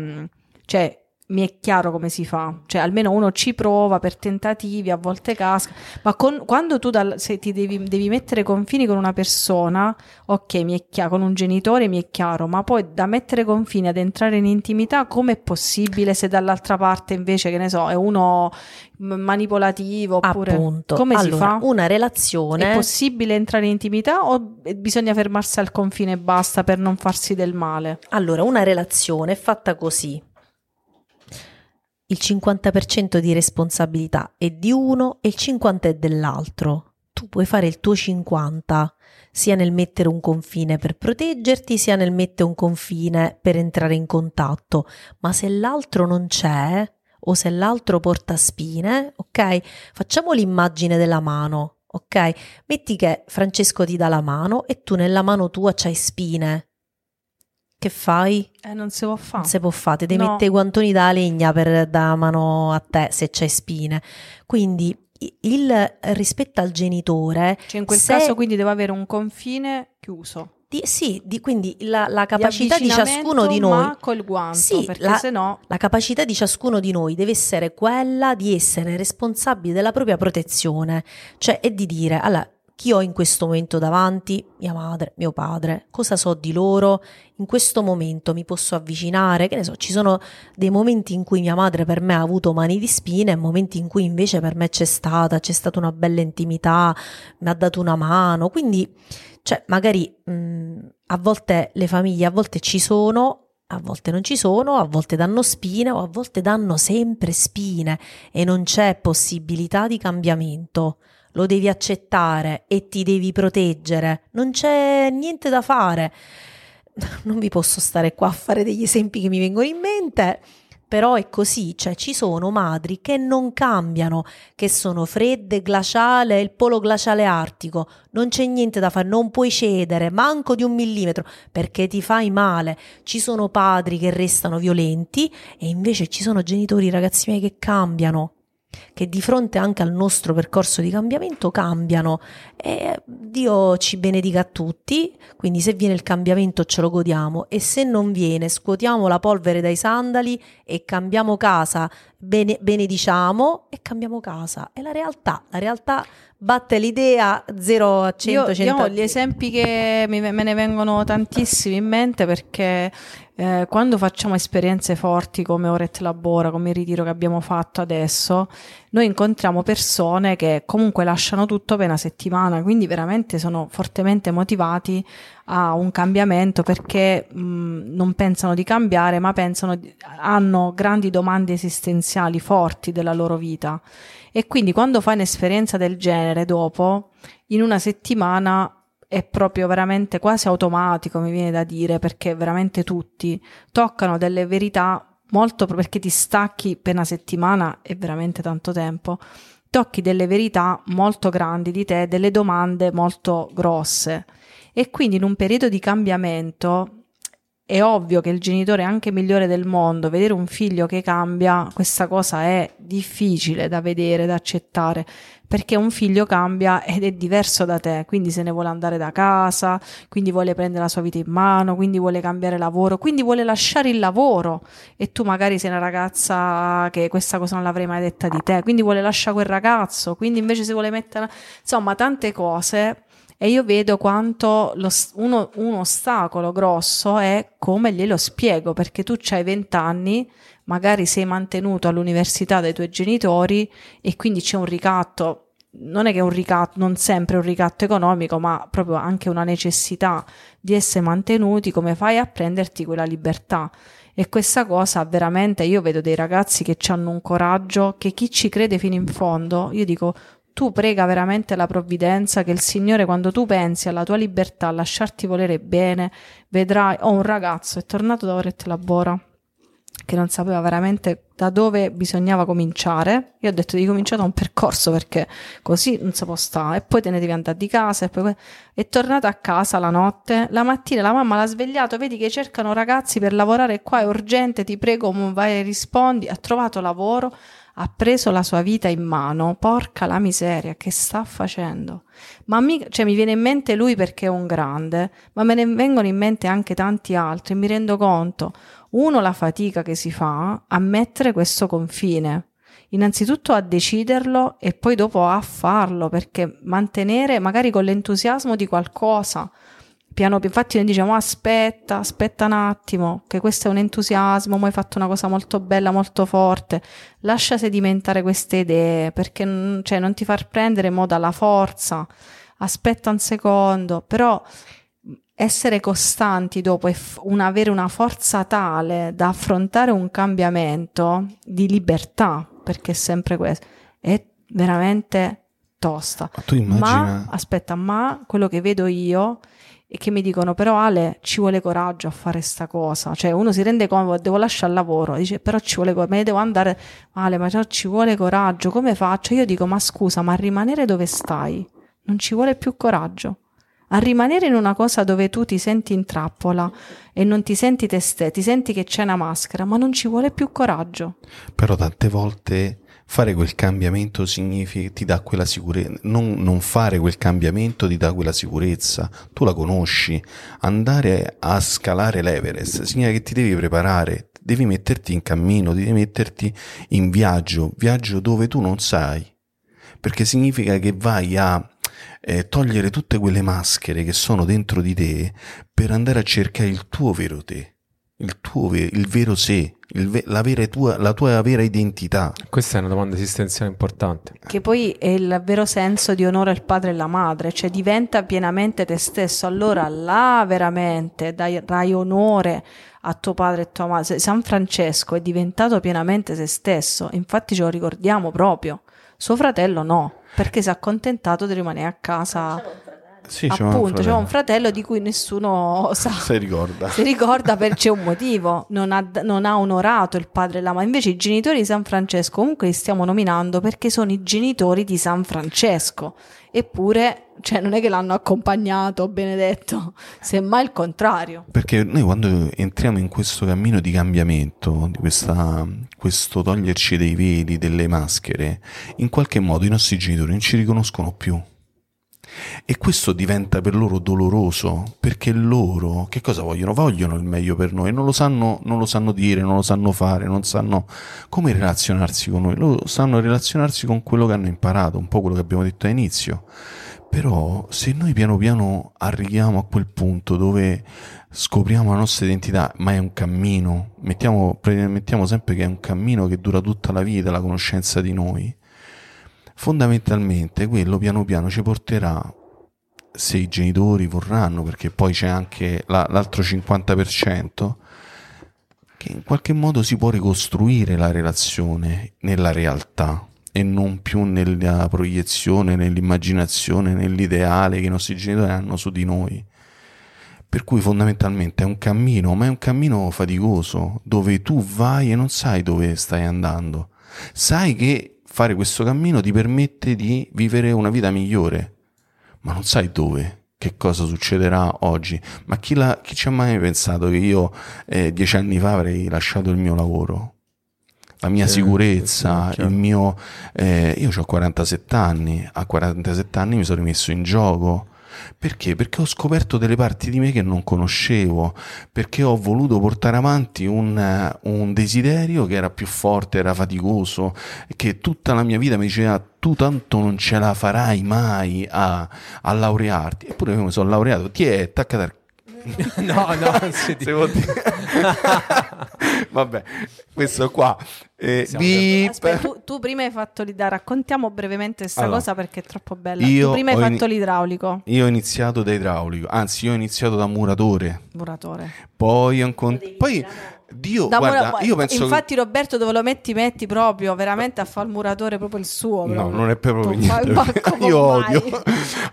cioè mi è chiaro come si fa, cioè almeno uno ci prova per tentativi, a volte casca, ma con- quando tu dal- se ti devi, devi mettere confini con una persona, ok, mi è chiaro, con un genitore mi è chiaro, ma poi da mettere confini ad entrare in intimità, com'è possibile se dall'altra parte invece, che ne so, è uno manipolativo oppure Appunto. come si Allora, fa? Una È relazione possibile entrare in intimità o bisogna fermarsi al confine e basta per non farsi del male? Allora, una relazione è fatta così. Il 50% di responsabilità è di uno e il 50% è dell'altro. Tu puoi fare il tuo 50, sia nel mettere un confine per proteggerti, sia nel mettere un confine per entrare in contatto. Ma se l'altro non c'è, o se l'altro porta spine, ok? Facciamo l'immagine della mano, ok? Metti che Francesco ti dà la mano e tu nella mano tua c'hai spine. Che fai? Eh, non si può fare. Non si può fare, ti devi No. mettere i guantoni da legna per dare mano a te se c'hai spine. Quindi il rispetto al genitore, Cioè, in quel se- caso quindi devo avere un confine chiuso. di- sì, di- quindi la, la capacità di ciascuno di noi, Ma col guanto, Sì, perché la- se no... la capacità di ciascuno di noi deve essere quella di essere responsabili della propria protezione, cioè è di dire, allora, chi ho in questo momento davanti? Mia madre, mio padre, cosa so di loro? In questo momento mi posso avvicinare? Che ne so, ci sono dei momenti in cui mia madre per me ha avuto mani di spine e momenti in cui invece per me c'è stata, c'è stata una bella intimità, mi ha dato una mano, quindi, cioè, magari mh, a volte le famiglie, a volte ci sono, a volte non ci sono, a volte danno spine o a volte danno sempre spine e non c'è possibilità di cambiamento. Lo devi accettare e ti devi proteggere. Non c'è niente da fare. Non vi posso stare qua a fare degli esempi che mi vengono in mente, però è così, cioè ci sono madri che non cambiano, che sono fredde, glaciale, il polo glaciale artico, non c'è niente da fare, non puoi cedere, manco di un millimetro, perché ti fai male. Ci sono padri che restano violenti e invece ci sono genitori, ragazzi miei, che cambiano, che di fronte anche al nostro percorso di cambiamento cambiano e Dio ci benedica a tutti, quindi se viene il cambiamento ce lo godiamo e se non viene scuotiamo la polvere dai sandali e cambiamo casa, bene- benediciamo e cambiamo casa. È la realtà, la realtà batte l'idea 0 a 100, Io, 100 io ho gli esempi che mi- me ne vengono tantissimi in mente perché eh, quando facciamo esperienze forti come Oret Labora, come il ritiro che abbiamo fatto adesso, noi incontriamo persone che comunque lasciano tutto per una settimana, quindi veramente sono fortemente motivati a un cambiamento perché mh, non pensano di cambiare, ma pensano hanno grandi domande esistenziali forti della loro vita. E quindi quando fai un'esperienza del genere dopo, in una settimana è proprio veramente quasi automatico, mi viene da dire, perché veramente tutti toccano delle verità molto perché ti stacchi per una settimana è veramente tanto tempo. Tocchi delle verità molto grandi di te, delle domande molto grosse. E quindi in un periodo di cambiamento è ovvio che il genitore anche migliore del mondo, vedere un figlio che cambia, questa cosa è difficile da vedere, da accettare, perché un figlio cambia ed è diverso da te, quindi se ne vuole andare da casa, quindi vuole prendere la sua vita in mano, quindi vuole cambiare lavoro, quindi vuole lasciare il lavoro. E tu magari sei una ragazza che questa cosa non l'avrei mai detta di te, quindi vuole lasciare quel ragazzo, quindi invece si vuole mettere, insomma, tante cose. E io vedo quanto lo uno, un ostacolo grosso è come glielo spiego, perché tu hai 20 anni, magari sei mantenuto all'università dai tuoi genitori e quindi c'è un ricatto, non è che è un ricatto, non sempre un ricatto economico, ma proprio anche una necessità di essere mantenuti, come fai a prenderti quella libertà? E questa cosa veramente io vedo dei ragazzi che hanno un coraggio che chi ci crede fino in fondo, io dico tu prega veramente la provvidenza che il Signore quando tu pensi alla tua libertà, a lasciarti volere bene, vedrai, ho un ragazzo, è tornato da Oret Labora che non sapeva veramente da dove bisognava cominciare. Io ho detto di cominciare da un percorso perché così non si può stare. E poi te ne devi andare di casa. E poi è tornato a casa la notte. La mattina la mamma l'ha svegliato. Vedi che cercano ragazzi per lavorare qua. È urgente. Ti prego, vai e rispondi. Ha trovato lavoro. Ha preso la sua vita in mano. Porca la miseria, che sta facendo? Ma mica- cioè, mi viene in mente lui perché è un grande, ma me ne vengono in mente anche tanti altri. Mi rendo conto uno la fatica che si fa a mettere questo confine. Innanzitutto a deciderlo e poi dopo a farlo, perché mantenere magari con l'entusiasmo di qualcosa, piano piano, infatti noi diciamo aspetta, aspetta un attimo, che questo è un entusiasmo, ma hai fatto una cosa molto bella, molto forte, lascia sedimentare queste idee, perché cioè, non ti far prendere mo dalla forza, aspetta un secondo, però essere costanti dopo e f- un- avere una forza tale da affrontare un cambiamento di libertà, perché è sempre questo, è veramente tosta. Ma tu immagina... Ma aspetta, ma quello che vedo io è che mi dicono però Ale ci vuole coraggio a fare sta cosa, cioè uno si rende conto, devo lasciare il lavoro, dice però ci vuole coraggio, me ne devo andare, Ale ma ci vuole coraggio, come faccio? Io dico ma scusa, ma rimanere dove stai? Non ci vuole più coraggio. A rimanere in una cosa dove tu ti senti in trappola e non ti senti te stesso, ti senti che c'è una maschera, ma non ci vuole più coraggio. Però tante volte fare quel cambiamento significa ti dà quella sicurezza. Non, non fare quel cambiamento ti dà quella sicurezza. Tu la conosci. Andare a scalare l'Everest significa che ti devi preparare, devi metterti in cammino, devi metterti in viaggio, viaggio dove tu non sai. Perché significa che vai a eh, togliere tutte quelle maschere che sono dentro di te per andare a cercare il tuo vero te, il tuo ve- il vero sé, il ve- la, vera tua, la tua vera identità. Questa è una domanda esistenziale importante. Che poi è il vero senso di onore al padre e alla madre, cioè diventa pienamente te stesso. Allora là veramente dai, dai onore a tuo padre e tua madre. San Francesco è diventato pienamente se stesso, infatti ce lo ricordiamo proprio. Suo fratello no, perché si è accontentato di rimanere a casa. Sì, un Appunto, c'è fratello. un fratello di cui nessuno sa. Si ricorda. Si ricorda per c'è un motivo, non ha, non ha onorato il padre e la madre. Invece i genitori di San Francesco comunque li stiamo nominando perché sono i genitori di San Francesco. Eppure, cioè, non è che l'hanno accompagnato, benedetto, semmai il contrario. Perché noi quando entriamo in questo cammino di cambiamento, di questa, questo toglierci dei veli, delle maschere, in qualche modo i nostri genitori non ci riconoscono più. E questo diventa per loro doloroso, perché loro che cosa vogliono? Vogliono il meglio per noi, non lo sanno, non lo sanno dire, non lo sanno fare, non sanno come relazionarsi con noi, loro sanno relazionarsi con quello che hanno imparato, un po' quello che abbiamo detto all'inizio. Però se noi piano piano arriviamo a quel punto dove scopriamo la nostra identità, ma è un cammino, mettiamo, mettiamo sempre che è un cammino che dura tutta la vita, la conoscenza di noi, fondamentalmente quello piano piano ci porterà se i genitori vorranno, perché poi c'è anche la, l'altro 50%, che in qualche modo si può ricostruire la relazione nella realtà e non più nella proiezione, nell'immaginazione, nell'ideale che i nostri genitori hanno su di noi. Per cui fondamentalmente è un cammino, ma è un cammino faticoso, dove tu vai e non sai dove stai andando. Sai che fare questo cammino ti permette di vivere una vita migliore, ma non sai dove, che cosa succederà oggi. Ma chi, la, chi ci ha mai pensato che io eh, dieci anni fa avrei lasciato il mio lavoro? La mia Sì, sicurezza, sì, certo. il mio... eh, io ho 47 anni, a 47 anni mi sono rimesso in gioco. Perché? Perché ho scoperto delle parti di me che non conoscevo, perché ho voluto portare avanti un, un desiderio che era più forte, era faticoso, che tutta la mia vita mi diceva tu tanto non ce la farai mai a, a laurearti. Eppure io mi sono laureato, ti è, attacca al no, no, non si se vuol dire. Vabbè, questo qua. Eh, beep. Aspetta, tu, tu prima hai fatto l'idraulico, raccontiamo brevemente questa Allora, cosa perché è troppo bella. io tu prima hai fatto ini- l'idraulico, Io ho iniziato da idraulico, anzi, io ho iniziato da muratore. muratore. Poi ho incont- Poi, Dio, Da guarda, mura- io penso. che- Infatti, Roberto, dove lo metti, metti proprio veramente a fare il muratore proprio il suo. No, proprio. non è proprio Ma- niente. come Io odio.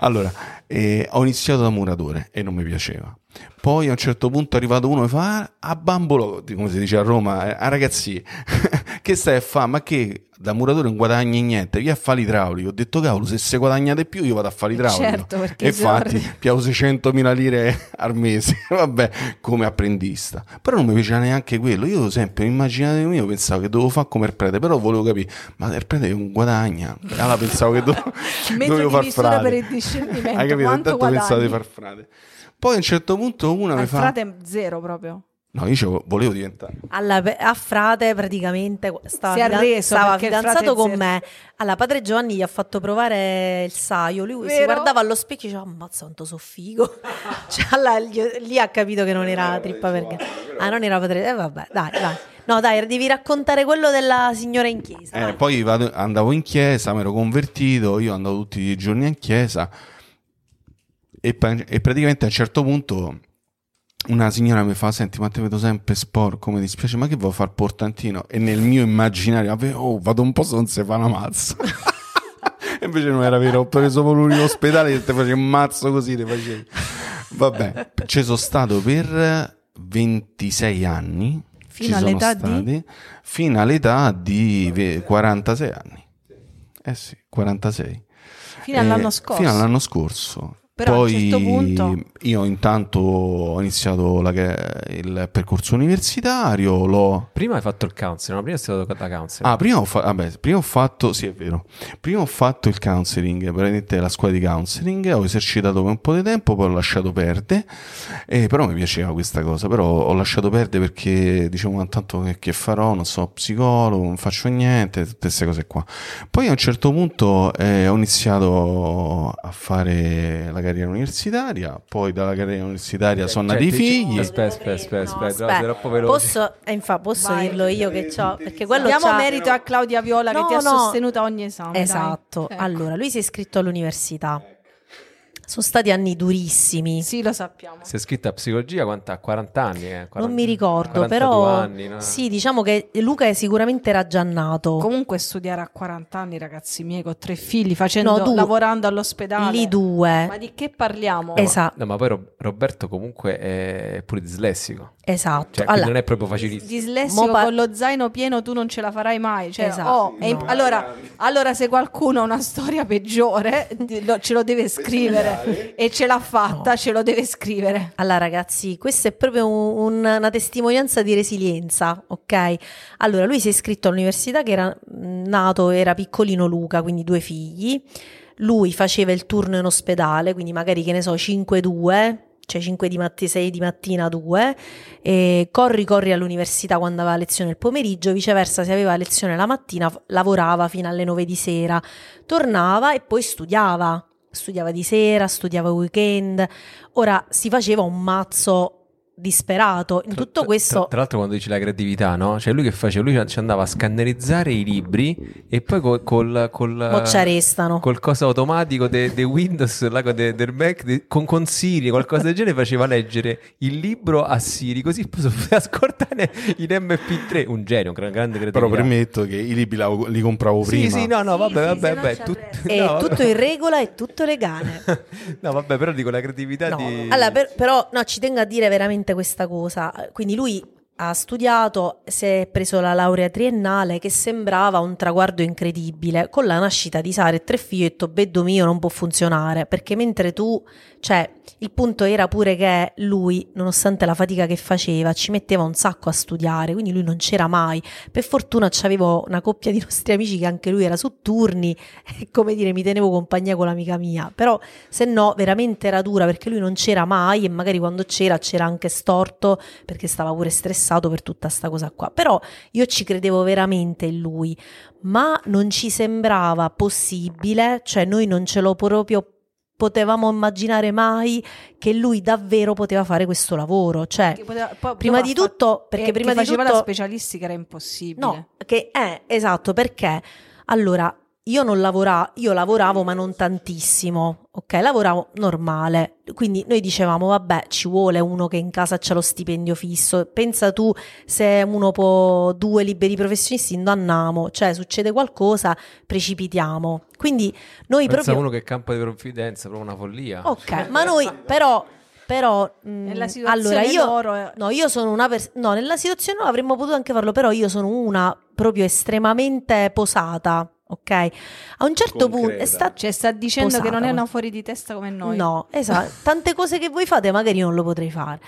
Allora, eh, ho iniziato da muratore e non mi piaceva. Poi a un certo punto è arrivato uno e fa "Ah, a bambolo, come si dice a Roma, eh, ah, ragazzi, che stai a fare? Ma che da muratore non guadagni niente, via a fare l'idraulico. Ho detto cavolo, se se guadagnate più io vado a fare l'idraulico. Certo, perché e infatti piavo 600.000 lire al mese, vabbè, come apprendista. Però non mi piaceva neanche quello. Io sempre immaginato mio pensavo che dovevo fare come il prete, però volevo capire, ma il prete non guadagna. Allora pensavo che do- dovevo di far frate. per il discernimento, Hai capito? Intanto pensavo di far frate. Poi a un certo punto una Ma mi fa... frate zero proprio. No, io volevo diventare... Alla- a frate praticamente stava, Si arreso stava fidanzato con me. Allora, padre Giovanni gli ha fatto provare il saio. Lui si Vero? guardava allo specchio e diceva: Ammazza, quanto so figo. cioè, allora, gli- lì ha capito che non era trippa perché. Ah, non era padre. Eh, vabbè, dai, dai. No, dai, devi raccontare quello della signora in chiesa. Eh, poi vado- andavo in chiesa, mi ero convertito, io andavo tutti i giorni in chiesa e, e praticamente a un certo punto una signora mi fa, senti ma ti vedo sempre sporco, mi dispiace, ma che vuoi fare il portantino? E nel mio immaginario, "Vabbè, oh, vado un po' se non si fa una mazza. E Invece non era vero, ho preso proprio in ospedale e ti facevi un mazzo così, ti facevi. Vabbè, ci sono stato per 26 anni. Fino all'età di? Fino all'età di ve- 46 anni. Eh sì, 46. Fino all'anno Eh, scorso. Fino all'anno scorso. Però a un Poi certo punto- io intanto ho iniziato la- il percorso universitario, l'ho Prima hai fatto il counseling, no? prima sei stato da counseling. Ah, prima ho, fa- vabbè, prima ho fatto, sì è vero, prima ho fatto il counseling, praticamente la scuola di counseling, ho esercitato per un po' di tempo, poi ho lasciato perdere, eh, però mi piaceva questa cosa, però ho lasciato perdere perché dicevo, ma tanto che, che farò, non so, psicologo, non faccio niente, tutte queste cose qua. Poi a un certo punto eh, ho iniziato a fare la carriera universitaria, poi dalla carriera universitaria sono nati i Cioè, figli. Aspetta, aspetta, aspetta, aspetta, troppo veloce. Posso, eh, infa- posso Vai. dirlo io che c'ho, perché quello Diamo c'ha- merito a Claudia Viola No, che ti ha no. sostenuto ogni esame. Esatto. Ecco. Allora, lui si è iscritto all'università. Sono stati anni durissimi. Sì, lo sappiamo. Sei iscritta a psicologia quanto? A 40 anni? Eh? 40 Non mi ricordo, 42 però anni, no? sì, diciamo che Luca è sicuramente era già nato. Comunque studiare a 40 anni, ragazzi miei, con tre figli, facendo, No, tu- lavorando all'ospedale. Lì due. Ma di che parliamo? Esatto, No, ma poi Ro- Roberto comunque è pure dislessico. Esatto. Cioè, Allora, non è proprio facilissimo. Dislessico Mo pa- con lo zaino pieno tu non ce la farai mai. Cioè, Esatto, oh, è imp- no. allora, allora, se qualcuno ha una storia peggiore, lo- ce lo deve scrivere e ce l'ha fatta, ce lo deve scrivere. Allora ragazzi, questa è proprio un- una testimonianza di resilienza, ok? Allora, lui si è iscritto all'università che era mh, nato, era piccolino Luca, quindi due figli. lui faceva il turno in ospedale, quindi magari che ne so 5-2, cioè 5 di mattina, 6 di mattina, 2, e corri corri all'università quando aveva lezione il pomeriggio, viceversa se aveva lezione la mattina lavorava fino alle 9 di sera, tornava e poi studiava, studiava di sera, studiava weekend, ora si faceva un mazzo disperato. In tutto questo. Tra, tra, l'altro, quando dici la creatività, no? Cioè, lui che faceva? Lui ci andava a scannerizzare i libri e poi col. col, col Mocciarestano. Col cosa automatico del de Windows, là, de, del Mac, de, con, con Siri, qualcosa del genere, faceva leggere il libro a Siri, così poteva scortare in MP3. Un genio, un grande creatività. Però premetto che i libri la, li compravo prima. Sì, sì, no, no, vabbè, sì, vabbè, vabbè. Tut, è no, tutto in regola, è tutto legale. no, vabbè, però dico la creatività no. di. Allora, per, però, no, ci tengo a dire veramente questa cosa. Quindi lui ha studiato, si è preso la laurea triennale che sembrava un traguardo incredibile. Con la nascita di Sara e tre figli, ho detto, beddo mio, non può funzionare. Perché mentre tu, cioè, il punto era pure che lui, nonostante la fatica che faceva, ci metteva un sacco a studiare, quindi lui non c'era mai. Per fortuna c'avevo una coppia di nostri amici che anche lui era su turni e come dire mi tenevo compagnia con l'amica mia, però se no veramente era dura perché lui non c'era mai e magari quando c'era c'era anche storto perché stava pure stressato per tutta sta cosa qua. Però io ci credevo veramente in lui, ma non ci sembrava possibile, cioè noi non ce l'ho proprio potevamo immaginare mai che lui davvero poteva fare questo lavoro. Cioè, poteva, poi, prima di tutto, perché prima di tutto, la specialistica era impossibile. No, che è esatto, perché allora io non lavoravo, io lavoravo ma non tantissimo, ok? Lavoravo normale, quindi noi dicevamo vabbè ci vuole uno che in casa c'ha lo stipendio fisso, pensa tu se uno può due liberi professionisti indanniamo, cioè succede qualcosa precipitiamo, quindi noi pensa proprio... uno che campo di provvidenza, proprio una follia. Ok, ma noi però però mh, allora io, loro... no, io sono una persona no, nella situazione no, avremmo potuto anche farlo, però io sono una proprio estremamente posata ok? A un certo punto sta, cioè, sta dicendo posata, che non è una fuori di testa come noi. No, esatto. Tante cose che voi fate magari non lo potrei fare.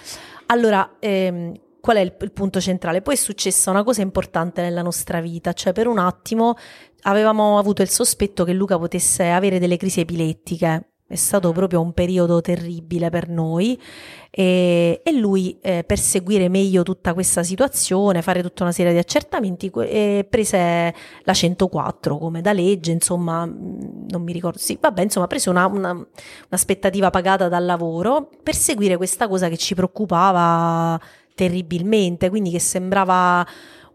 Allora, ehm, qual è il, il, punto centrale? Poi è successa una cosa importante nella nostra vita, cioè per un attimo avevamo avuto il sospetto che Luca potesse avere delle crisi epilettiche è stato proprio un periodo terribile per noi e, e lui eh, per seguire meglio tutta questa situazione, fare tutta una serie di accertamenti, eh, prese la 104 come da legge, insomma, mm, non mi ricordo, sì, vabbè, insomma, prese una, una, un'aspettativa pagata dal lavoro per seguire questa cosa che ci preoccupava terribilmente, quindi che sembrava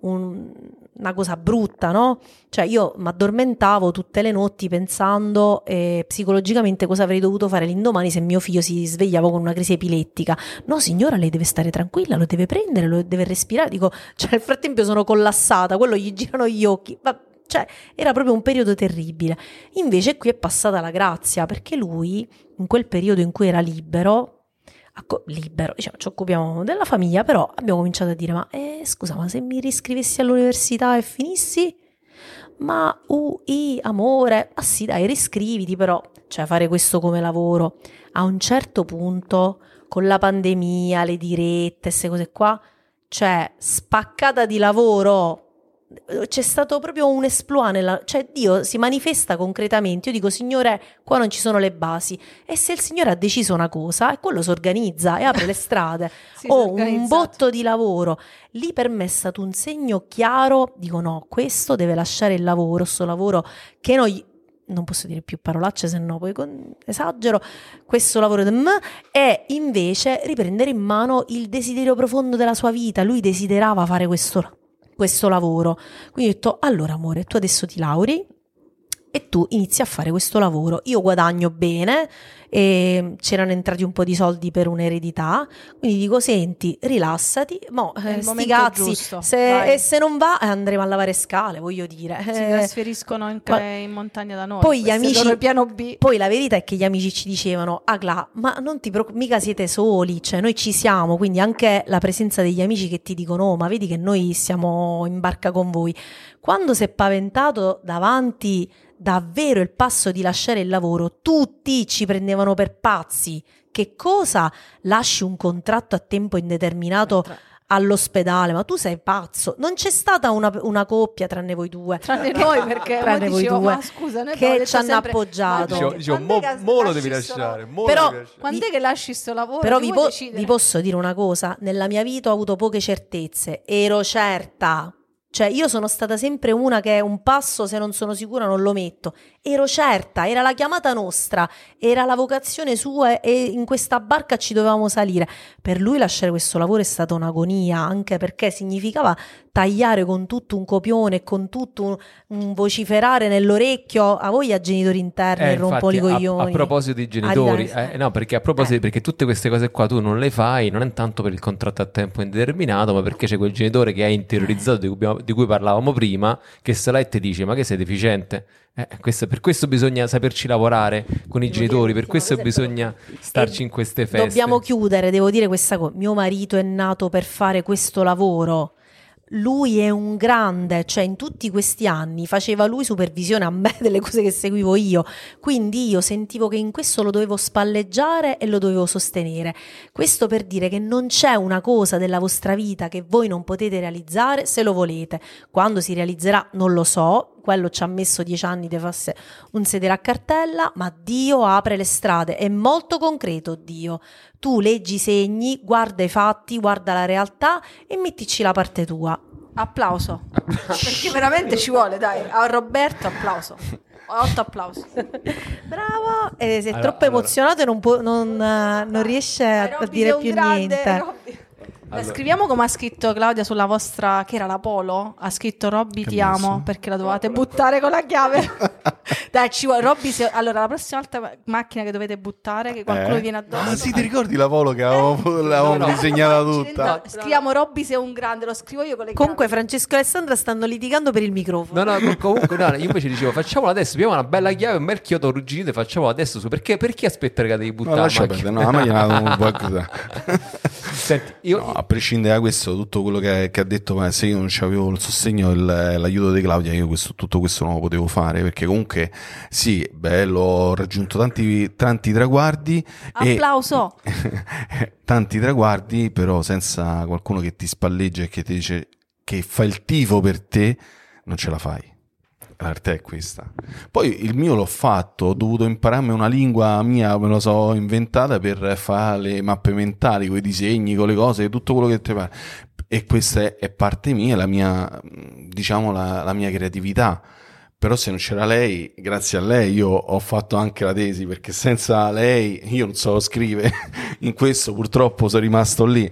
un, una cosa brutta, no? Cioè io mi addormentavo tutte le notti pensando eh, psicologicamente cosa avrei dovuto fare l'indomani se mio figlio si svegliava con una crisi epilettica. No signora, lei deve stare tranquilla, lo deve prendere, lo deve respirare. Dico, cioè nel frattempo sono collassata, quello gli girano gli occhi. Ma, cioè era proprio un periodo terribile. Invece qui è passata la grazia perché lui in quel periodo in cui era libero libero, diciamo, ci occupiamo della famiglia, però abbiamo cominciato a dire, ma eh, scusa, ma se mi riscrivessi all'università e finissi? Ma ui, amore, ah sì dai, riscriviti però, cioè fare questo come lavoro. A un certo punto, con la pandemia, le dirette, queste cose qua, cioè spaccata di lavoro, c'è stato proprio un esploit nella, cioè Dio si manifesta concretamente. Io dico, Signore, qua non ci sono le basi. E se il Signore ha deciso una cosa, e quello si organizza e apre le strade. o un botto di lavoro. Lì per me è stato un segno chiaro. Dico, no, questo deve lasciare il lavoro, questo lavoro che noi non posso dire più parolacce se no poi con, esagero, questo lavoro di me e invece riprendere in mano il desiderio profondo della sua vita. Lui desiderava fare questo questo lavoro. Quindi ho detto, allora amore, tu adesso ti lauri e tu inizi a fare questo lavoro. Io guadagno bene e c'erano entrati un po' di soldi per un'eredità, quindi dico senti, rilassati, mo, eh, sti cazzi, se, e se non va eh, andremo a lavare scale, voglio dire. Si eh, trasferiscono anche ma, in montagna da noi. Poi gli amici, piano B. Poi la verità è che gli amici ci dicevano, Agla, ma non ti preoccupare, mica siete soli, cioè noi ci siamo, quindi anche la presenza degli amici che ti dicono, oh, ma vedi che noi siamo in barca con voi. Quando si è paventato davanti davvero il passo di lasciare il lavoro, tutti ci prendevano per pazzi. Che cosa lasci un contratto a tempo indeterminato all'ospedale, ma tu sei pazzo. Non c'è stata una, una coppia tranne voi due. Tranne noi perché Tranne voi dicevo, due, ma scusa, noi che ci hanno sempre, appoggiato. Dicevo, mo, che mo lo devi lasciare. mo Però-. Quando è che lasci sto lavoro? Però Che vi, po- vi posso dire una cosa, nella mia vita ho avuto poche certezze, ero certa, cioè io sono stata sempre una che un passo se non sono sicura non lo metto, ero certa, era la chiamata nostra, era la vocazione sua e in questa barca ci dovevamo salire. Per lui lasciare questo lavoro è stata un'agonia, anche perché significava tagliare con tutto un copione, con tutto un, un vociferare nell'orecchio a voi a genitori interni, Eh, rompo i infatti, a- coglioni. A, proposito di genitori, eh, no, perché a proposito, Eh. perché tutte queste cose qua tu non le fai, non è tanto per il contratto a tempo indeterminato, ma perché c'è quel genitore che hai interiorizzato di cui, di cui parlavamo prima, che sta là e ti dice: Ma che sei deficiente? Eh, questo- per questo bisogna saperci lavorare con i Devo genitori, per questo bisogna starci in queste feste. Dobbiamo chiudere, devo dire questa cosa. Mio marito è nato per fare questo lavoro. Lui è un grande, cioè in tutti questi anni faceva lui supervisione a me delle cose che seguivo io, quindi io sentivo che in questo lo dovevo spalleggiare e lo dovevo sostenere. Questo per dire che non c'è una cosa della vostra vita che voi non potete realizzare se lo volete. Quando si realizzerà non lo so, quello ci ha messo dieci anni di farsi un sedere a cartella, ma Dio apre le strade, è molto concreto Dio. Tu leggi i segni, guarda i fatti, guarda la realtà e mettici la parte tua. Applauso. Perché veramente ci vuole, dai. A Roberto applauso. Otto applausi. Bravo, e sei Allora- troppo allora- emozionato e non, può- non, eh, non riesce a, a dire più grande, niente. Robby. Eh, Allora- Scriviamo come ha scritto Claudia sulla vostra, che era la Polo, ha scritto Robby Che ti amo perché la dovevate buttare con la chiave. Dai, ci vuole Robby, se- allora la prossima volta macchina che dovete buttare che qualcuno Eh? viene addosso. Ah, sì, ti ricordi la polo che avevamo, l'avevamo no. disegnata No, tutta? Scriviamo Robby sei un grande, lo scrivo io con le Comunque chiavi. Francesco e Alessandra stanno litigando per il microfono. No, no, com- comunque no, io invece dicevo facciamolo adesso, abbiamo una bella chiave, un bel chiodo arrugginito e facciamolo adesso su. Perché, perché aspettare che devi No, buttare lascia la perdere, no, a me gliela do un po'. Senti, io, No, a prescindere da questo, tutto quello che, che ha detto, ma se io non avevo il sostegno e l'aiuto di Claudia, io questo- tutto questo non lo potevo fare, perché comunque sì, bello, ho raggiunto tanti, tanti traguardi. e- Applauso. tanti traguardi, però senza qualcuno che ti spalleggia e che ti dice che fa il tifo per te, non ce la fai. La realtà è questa. Poi il mio l'ho fatto, ho dovuto impararmi una lingua mia, me lo so inventata per fare le mappe mentali, con i disegni, con le cose, tutto quello che ti pare. E questa è, è parte mia, la mia, diciamo, la, la mia creatività. Però se non c'era lei, grazie a lei io ho fatto anche la tesi, perché senza lei io non so scrivere. In questo purtroppo sono rimasto lì.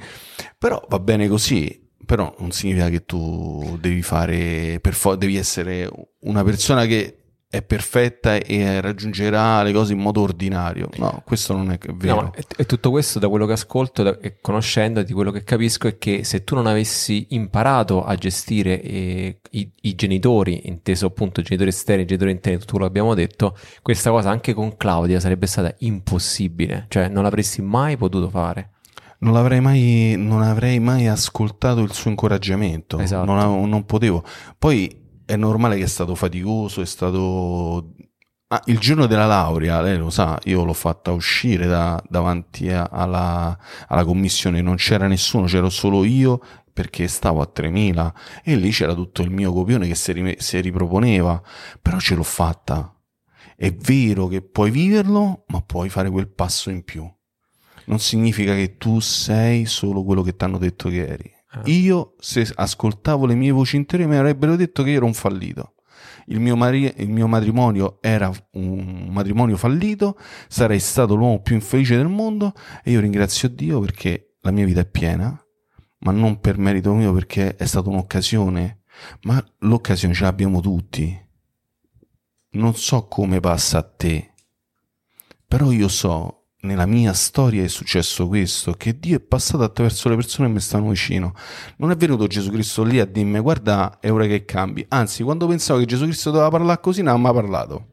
Però va bene così. Però non significa che tu devi fare, per fo- devi essere una persona che è perfetta e raggiungerà le cose in modo ordinario. No, questo non è vero. No, e, tutto questo da quello che ascolto da- e conoscendo di quello che capisco è che se tu non avessi imparato a gestire eh, i, i genitori, inteso appunto genitori esterni, genitori interni, tutto quello che abbiamo detto, questa cosa anche con Claudia sarebbe stata impossibile, cioè non l'avresti mai potuto fare. Non l'avrei mai, non avrei mai ascoltato il suo incoraggiamento. Esatto. Non, av- non potevo. Poi è normale che è stato faticoso, è stato. Ah, il giorno della laurea, lei lo sa, io l'ho fatta uscire da- davanti a- alla, alla commissione, non c'era nessuno, c'ero solo io perché stavo a 3000 e lì c'era tutto il mio copione che si, rime- si riproponeva, però ce l'ho fatta. È vero che puoi viverlo, ma puoi fare quel passo in più non significa che tu sei solo quello che ti hanno detto che eri. Ah. Io, se ascoltavo le mie voci interiori, mi avrebbero detto che io ero un fallito. Il mio, mari- il mio matrimonio era un matrimonio fallito, sarei stato l'uomo più infelice del mondo e io ringrazio Dio perché la mia vita è piena, ma non per merito mio perché è stata un'occasione, ma l'occasione ce l'abbiamo tutti. Non so come passa a te, però io so nella mia storia è successo questo, che Dio è passato attraverso le persone che mi stanno vicino. Non è venuto Gesù Cristo lì a dirmi guarda è ora che cambi. Anzi, quando pensavo che Gesù Cristo doveva parlare così, non ha mai parlato.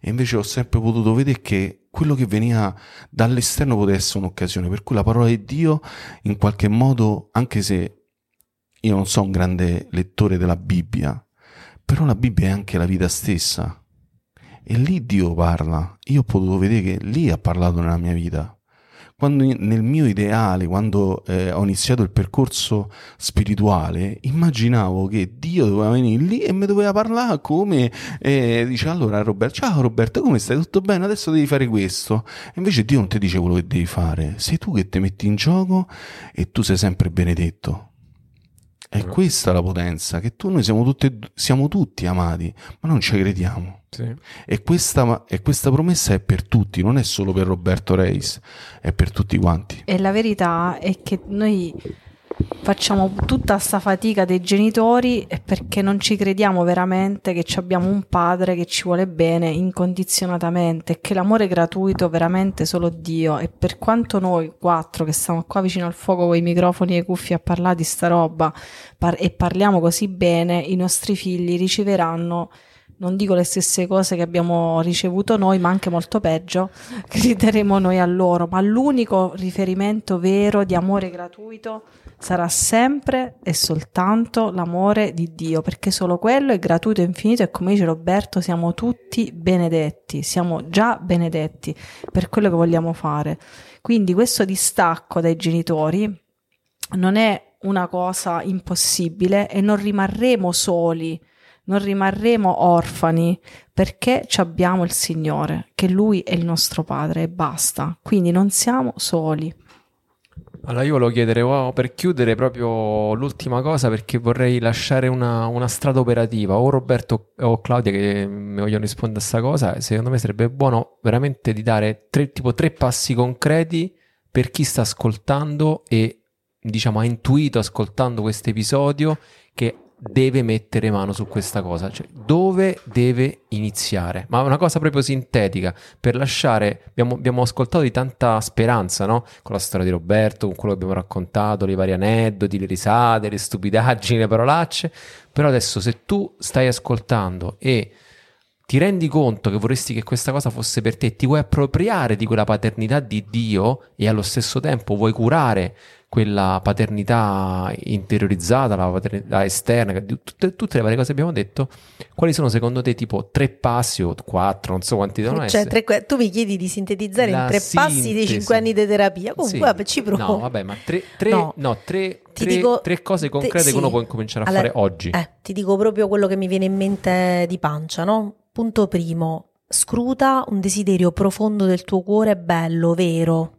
E invece ho sempre potuto vedere che quello che veniva dall'esterno poteva essere un'occasione. Per cui la parola di Dio, in qualche modo, anche se io non sono un grande lettore della Bibbia, però la Bibbia è anche la vita stessa. E lì Dio parla. Io ho potuto vedere che lì ha parlato nella mia vita. quando nel mio ideale, quando eh, ho iniziato il percorso spirituale, immaginavo che Dio doveva venire lì e mi doveva parlare come eh, dice allora Roberto, ciao Roberto, come stai? Tutto bene? Adesso devi fare questo. E invece Dio non ti dice quello che devi fare, sei tu che ti metti in gioco e tu sei sempre benedetto. È Mm. questa la potenza, che tu noi siamo, tutte, siamo tutti amati, ma non ci crediamo. Sì. E questa, e questa promessa è per tutti, non è solo per Roberto Reis, è per tutti quanti. E la verità è che noi facciamo tutta sta fatica dei genitori perché non ci crediamo veramente che abbiamo un padre che ci vuole bene incondizionatamente e che l'amore gratuito veramente solo Dio e per quanto noi quattro che stiamo qua vicino al fuoco con i microfoni e i cuffi a parlare di sta roba par- e parliamo così bene i nostri figli riceveranno non dico le stesse cose che abbiamo ricevuto noi, ma anche molto peggio, che daremo noi a loro. Ma l'unico riferimento vero di amore gratuito sarà sempre e soltanto l'amore di Dio, perché solo quello è gratuito e infinito e come dice Roberto siamo tutti benedetti, siamo già benedetti per quello che vogliamo fare. Quindi questo distacco dai genitori non è una cosa impossibile e non rimarremo soli non rimarremo orfani perché ci abbiamo il Signore, che Lui è il nostro Padre e basta. Quindi non siamo soli. Allora io volevo chiedere wow, per chiudere proprio l'ultima cosa perché vorrei lasciare una, una strada operativa. O Roberto o Claudia che mi vogliono rispondere a questa cosa secondo me sarebbe buono veramente di dare tre, tipo tre passi concreti per chi sta ascoltando e diciamo ha intuito ascoltando questo episodio che deve mettere mano su questa cosa, cioè dove deve iniziare, ma una cosa proprio sintetica per lasciare, abbiamo, abbiamo ascoltato di tanta speranza, no? Con la storia di Roberto, con quello che abbiamo raccontato, le varie aneddoti, le risate, le stupidaggini, le parolacce, però adesso se tu stai ascoltando e ti rendi conto che vorresti che questa cosa fosse per te, ti vuoi appropriare di quella paternità di Dio e allo stesso tempo vuoi curare quella paternità interiorizzata, la paternità esterna, tutte, tutte le varie cose che abbiamo detto, quali sono secondo te tipo tre passi o quattro, non so quanti devono Cioè, essere? tre tu mi chiedi di sintetizzare La in tre passi dei sintesi. cinque anni di terapia. Comunque, Sì. vabbè, ci provo. No, vabbè, ma tre, tre- No. no, tre- dico- tre cose te- concrete sì. che uno può incominciare a Allora, fare oggi. Eh, ti dico proprio quello che mi viene in mente di pancia, no? Punto primo, scruta un desiderio profondo del tuo cuore bello, vero.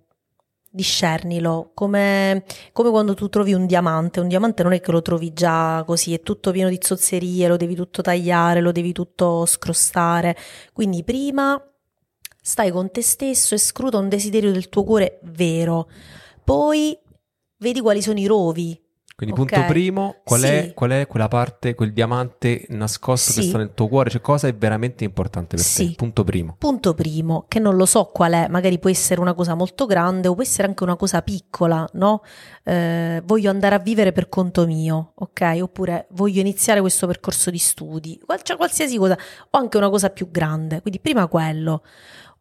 Discernilo, come, come quando tu trovi un diamante. Un diamante non è che lo trovi già così, è tutto pieno di zozzerie, lo devi tutto tagliare, lo devi tutto scrostare. Quindi prima stai con te stesso e scruta un desiderio del tuo cuore vero. Poi vedi quali sono i rovi. Quindi ok. punto primo, qual, è, Sì. qual è quella parte, quel diamante nascosto che Sì. sta nel tuo cuore? Cioè cosa è veramente importante per Sì. te? Punto primo. Punto primo, che non lo so qual è, magari può essere una cosa molto grande o può essere anche una cosa piccola, no? Eh, voglio andare a vivere per conto mio, ok? Oppure voglio iniziare questo percorso di studi, qual- cioè qualsiasi cosa, o anche una cosa più grande. Quindi prima quello.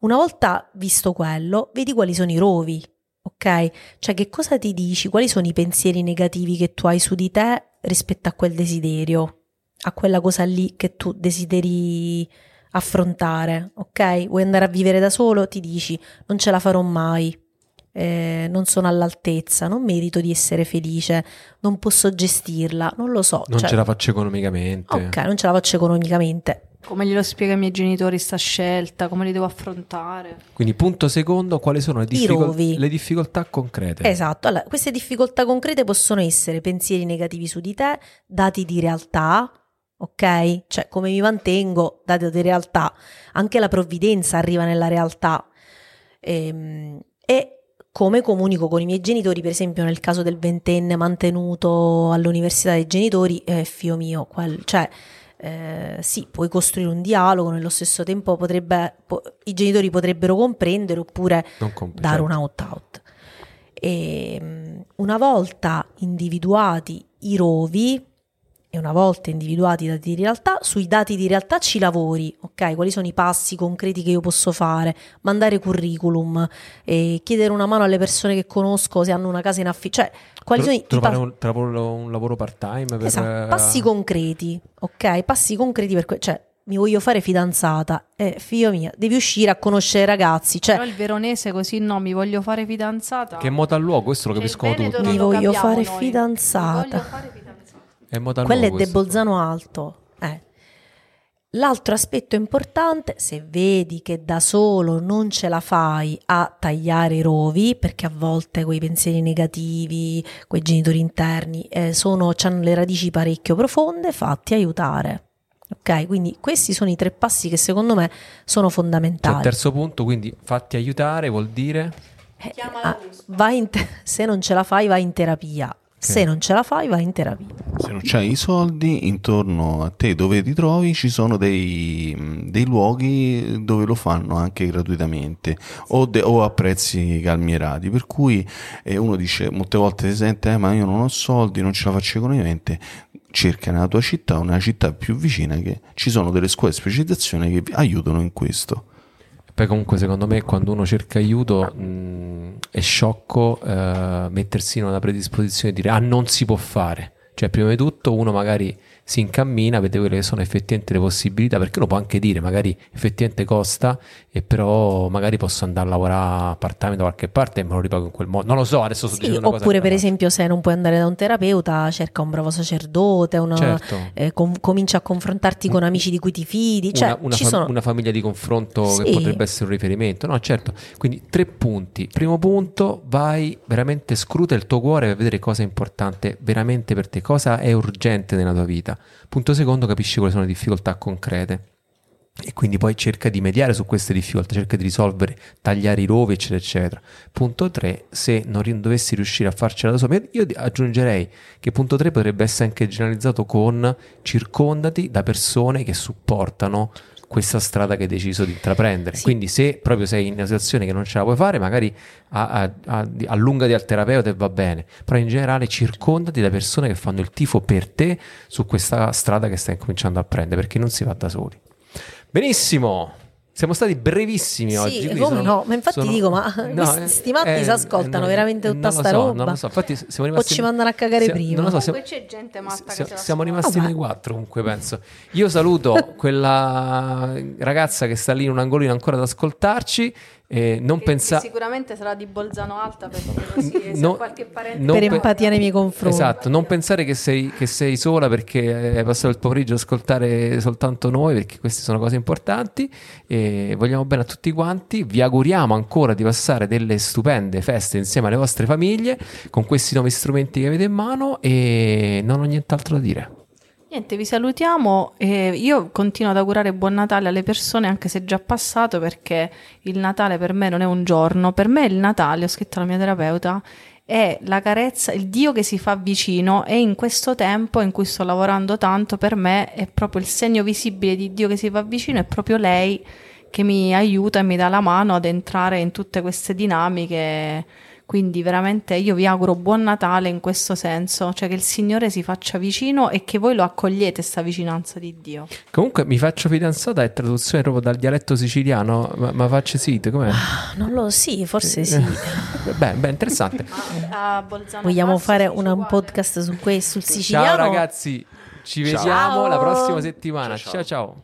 Una volta visto quello, vedi quali sono i rovi, ok? Cioè che cosa ti dici, quali sono i pensieri negativi che tu hai su di te rispetto a quel desiderio, a quella cosa lì che tu desideri affrontare, ok? Vuoi andare a vivere da solo? Ti dici non ce la farò mai, eh, non sono all'altezza, non merito di essere felice, non posso gestirla, non lo so. Non cioè- ce la faccio economicamente. Ok, non ce la faccio economicamente. Come glielo spiego ai miei genitori sta scelta, come li devo affrontare. Quindi punto secondo, quali sono le, I difficol- le difficoltà concrete? Esatto, allora, queste difficoltà concrete possono essere pensieri negativi su di te, dati di realtà, ok? Cioè come mi mantengo, dati di realtà, anche la provvidenza arriva nella realtà. Ehm, e come comunico con i miei genitori, per esempio nel caso del ventenne mantenuto all'università dei genitori, eh, figlio mio, quel- cioè eh, sì, puoi costruire un dialogo, nello stesso tempo potrebbe, po- i genitori potrebbero comprendere oppure compl- dare certo. un out-out. E, mm, una volta individuati i rovi e una volta individuati i dati di realtà, sui dati di realtà ci lavori, ok? Quali sono i passi concreti che io posso fare? Mandare curriculum, eh, chiedere una mano alle persone che conosco se hanno una casa in affitto, cioè quali Tro- sono i trovare pa- un, trovare un lavoro part-time per... Esatto, passi concreti, ok? Passi concreti per que- cioè mi voglio fare fidanzata. Eh, figlio mio, devi uscire a conoscere i ragazzi. Cioè, Però il veronese così no, mi voglio fare fidanzata. Che moda al luogo, questo lo capiscono tutti. non Mi voglio fare noi. fidanzata. Mi voglio fare fidanzata. È quello è De. Bolzano Alto. Eh. L'altro aspetto importante, se vedi che da solo non ce la fai a tagliare i rovi, perché a volte quei pensieri negativi, quei genitori interni, eh, sono, hanno le radici parecchio profonde, fatti aiutare. Ok, quindi questi sono i tre passi che secondo me sono Cioè, fondamentali. terzo punto, quindi fatti aiutare vuol dire... Eh, ah, vai in te- se non ce la fai, vai in terapia. Se non ce la fai, vai in terapia. Se non c'hai i soldi, intorno a te dove ti trovi ci sono dei, dei luoghi dove lo fanno anche gratuitamente o, de- o a prezzi calmierati. Per cui eh, uno dice, molte volte si sente, "Eh, ma io non ho soldi, non ce la faccio economicamente. Cerca nella tua città, una città più vicina, che ci sono delle scuole di specializzazione che vi aiutano in questo. Poi comunque secondo me quando uno cerca aiuto mh, è sciocco eh, mettersi in una predisposizione di dire ah non si può fare. Cioè prima di tutto uno magari si incammina, vede quelle che sono effettivamente le possibilità, perché uno può anche dire magari effettivamente costa e però magari posso andare a lavorare part time da qualche parte e me lo ripago in quel modo. Non lo so, adesso sto Sì, dicendo una cosa oppure che per esempio se non puoi andare da un terapeuta, cerca un bravo sacerdote, una- Certo. eh, com- comincia a confrontarti con amici di cui ti fidi. Cioè, una, una fa- sono... una famiglia di confronto che Sì. potrebbe essere un riferimento. No, certo. Quindi tre punti. Primo punto, vai veramente scruta il tuo cuore per vedere cosa è importante veramente per te, cosa è urgente nella tua vita. Punto secondo, capisci quali sono le difficoltà concrete. E quindi poi cerca di mediare su queste difficoltà, cerca di risolvere, tagliare i rovi, eccetera, eccetera. Punto 3, se non dovessi riuscire a farcela da solo, io aggiungerei che punto 3 potrebbe essere anche generalizzato con circondati da persone che supportano questa strada che hai deciso di intraprendere. Sì. Quindi se proprio sei in una situazione che non ce la puoi fare, magari a- a- a- allungati al terapeuta e va bene, però in generale circondati da persone che fanno il tifo per te su questa strada che stai cominciando a prendere, perché non si va da soli. Benissimo. Siamo stati brevissimi Sì, oggi. come sono- no? Ma infatti sono- dico, ma questi- sti matti si ascoltano veramente tutta non lo sta so, roba? Non lo so, infatti siamo O rimasti... ci mandano a cagare sia- prima? Non lo so, siamo, c'è gente matta sia- che siamo rimasti Vabbè. noi quattro comunque penso. Io saluto quella ragazza che sta lì in un angolino ancora ad ascoltarci e non Che- pensa... che sicuramente sarà di Bolzano Alta perché No- qualche parente per pe- empatia nei miei confronti. Esatto, non pensare che sei, che sei sola perché hai passato il pomeriggio ad ascoltare soltanto noi, perché queste sono cose importanti. E vogliamo bene a tutti quanti. Vi auguriamo ancora di passare delle stupende feste insieme alle vostre famiglie con questi nuovi strumenti che avete in mano. E non ho nient'altro da dire. Niente, vi salutiamo. e io continuo ad augurare buon Natale alle persone, anche se è già passato, perché il Natale per me non è un giorno. Per me il Natale, ho scritto alla mia terapeuta, è la carezza, il Dio che si fa vicino e in questo tempo in cui sto lavorando tanto, per me è proprio il segno visibile di Dio che si fa vicino, è proprio lei che mi aiuta e mi dà la mano ad entrare in tutte queste dinamiche. Quindi veramente io vi auguro buon Natale in questo senso, cioè che il Signore si faccia vicino e che voi lo accogliete sta vicinanza di Dio. Comunque, mi faccio fidanzata è traduzione proprio dal dialetto siciliano. Ma, ma faccio sito, com'è? Non lo sì, forse sì. Beh, beh, interessante. A Bolzano Vogliamo Basso fare un, un podcast su questo, sul siciliano? Ciao ragazzi, ci Ciao. vediamo la prossima settimana. Ciao, ciao. ciao. ciao.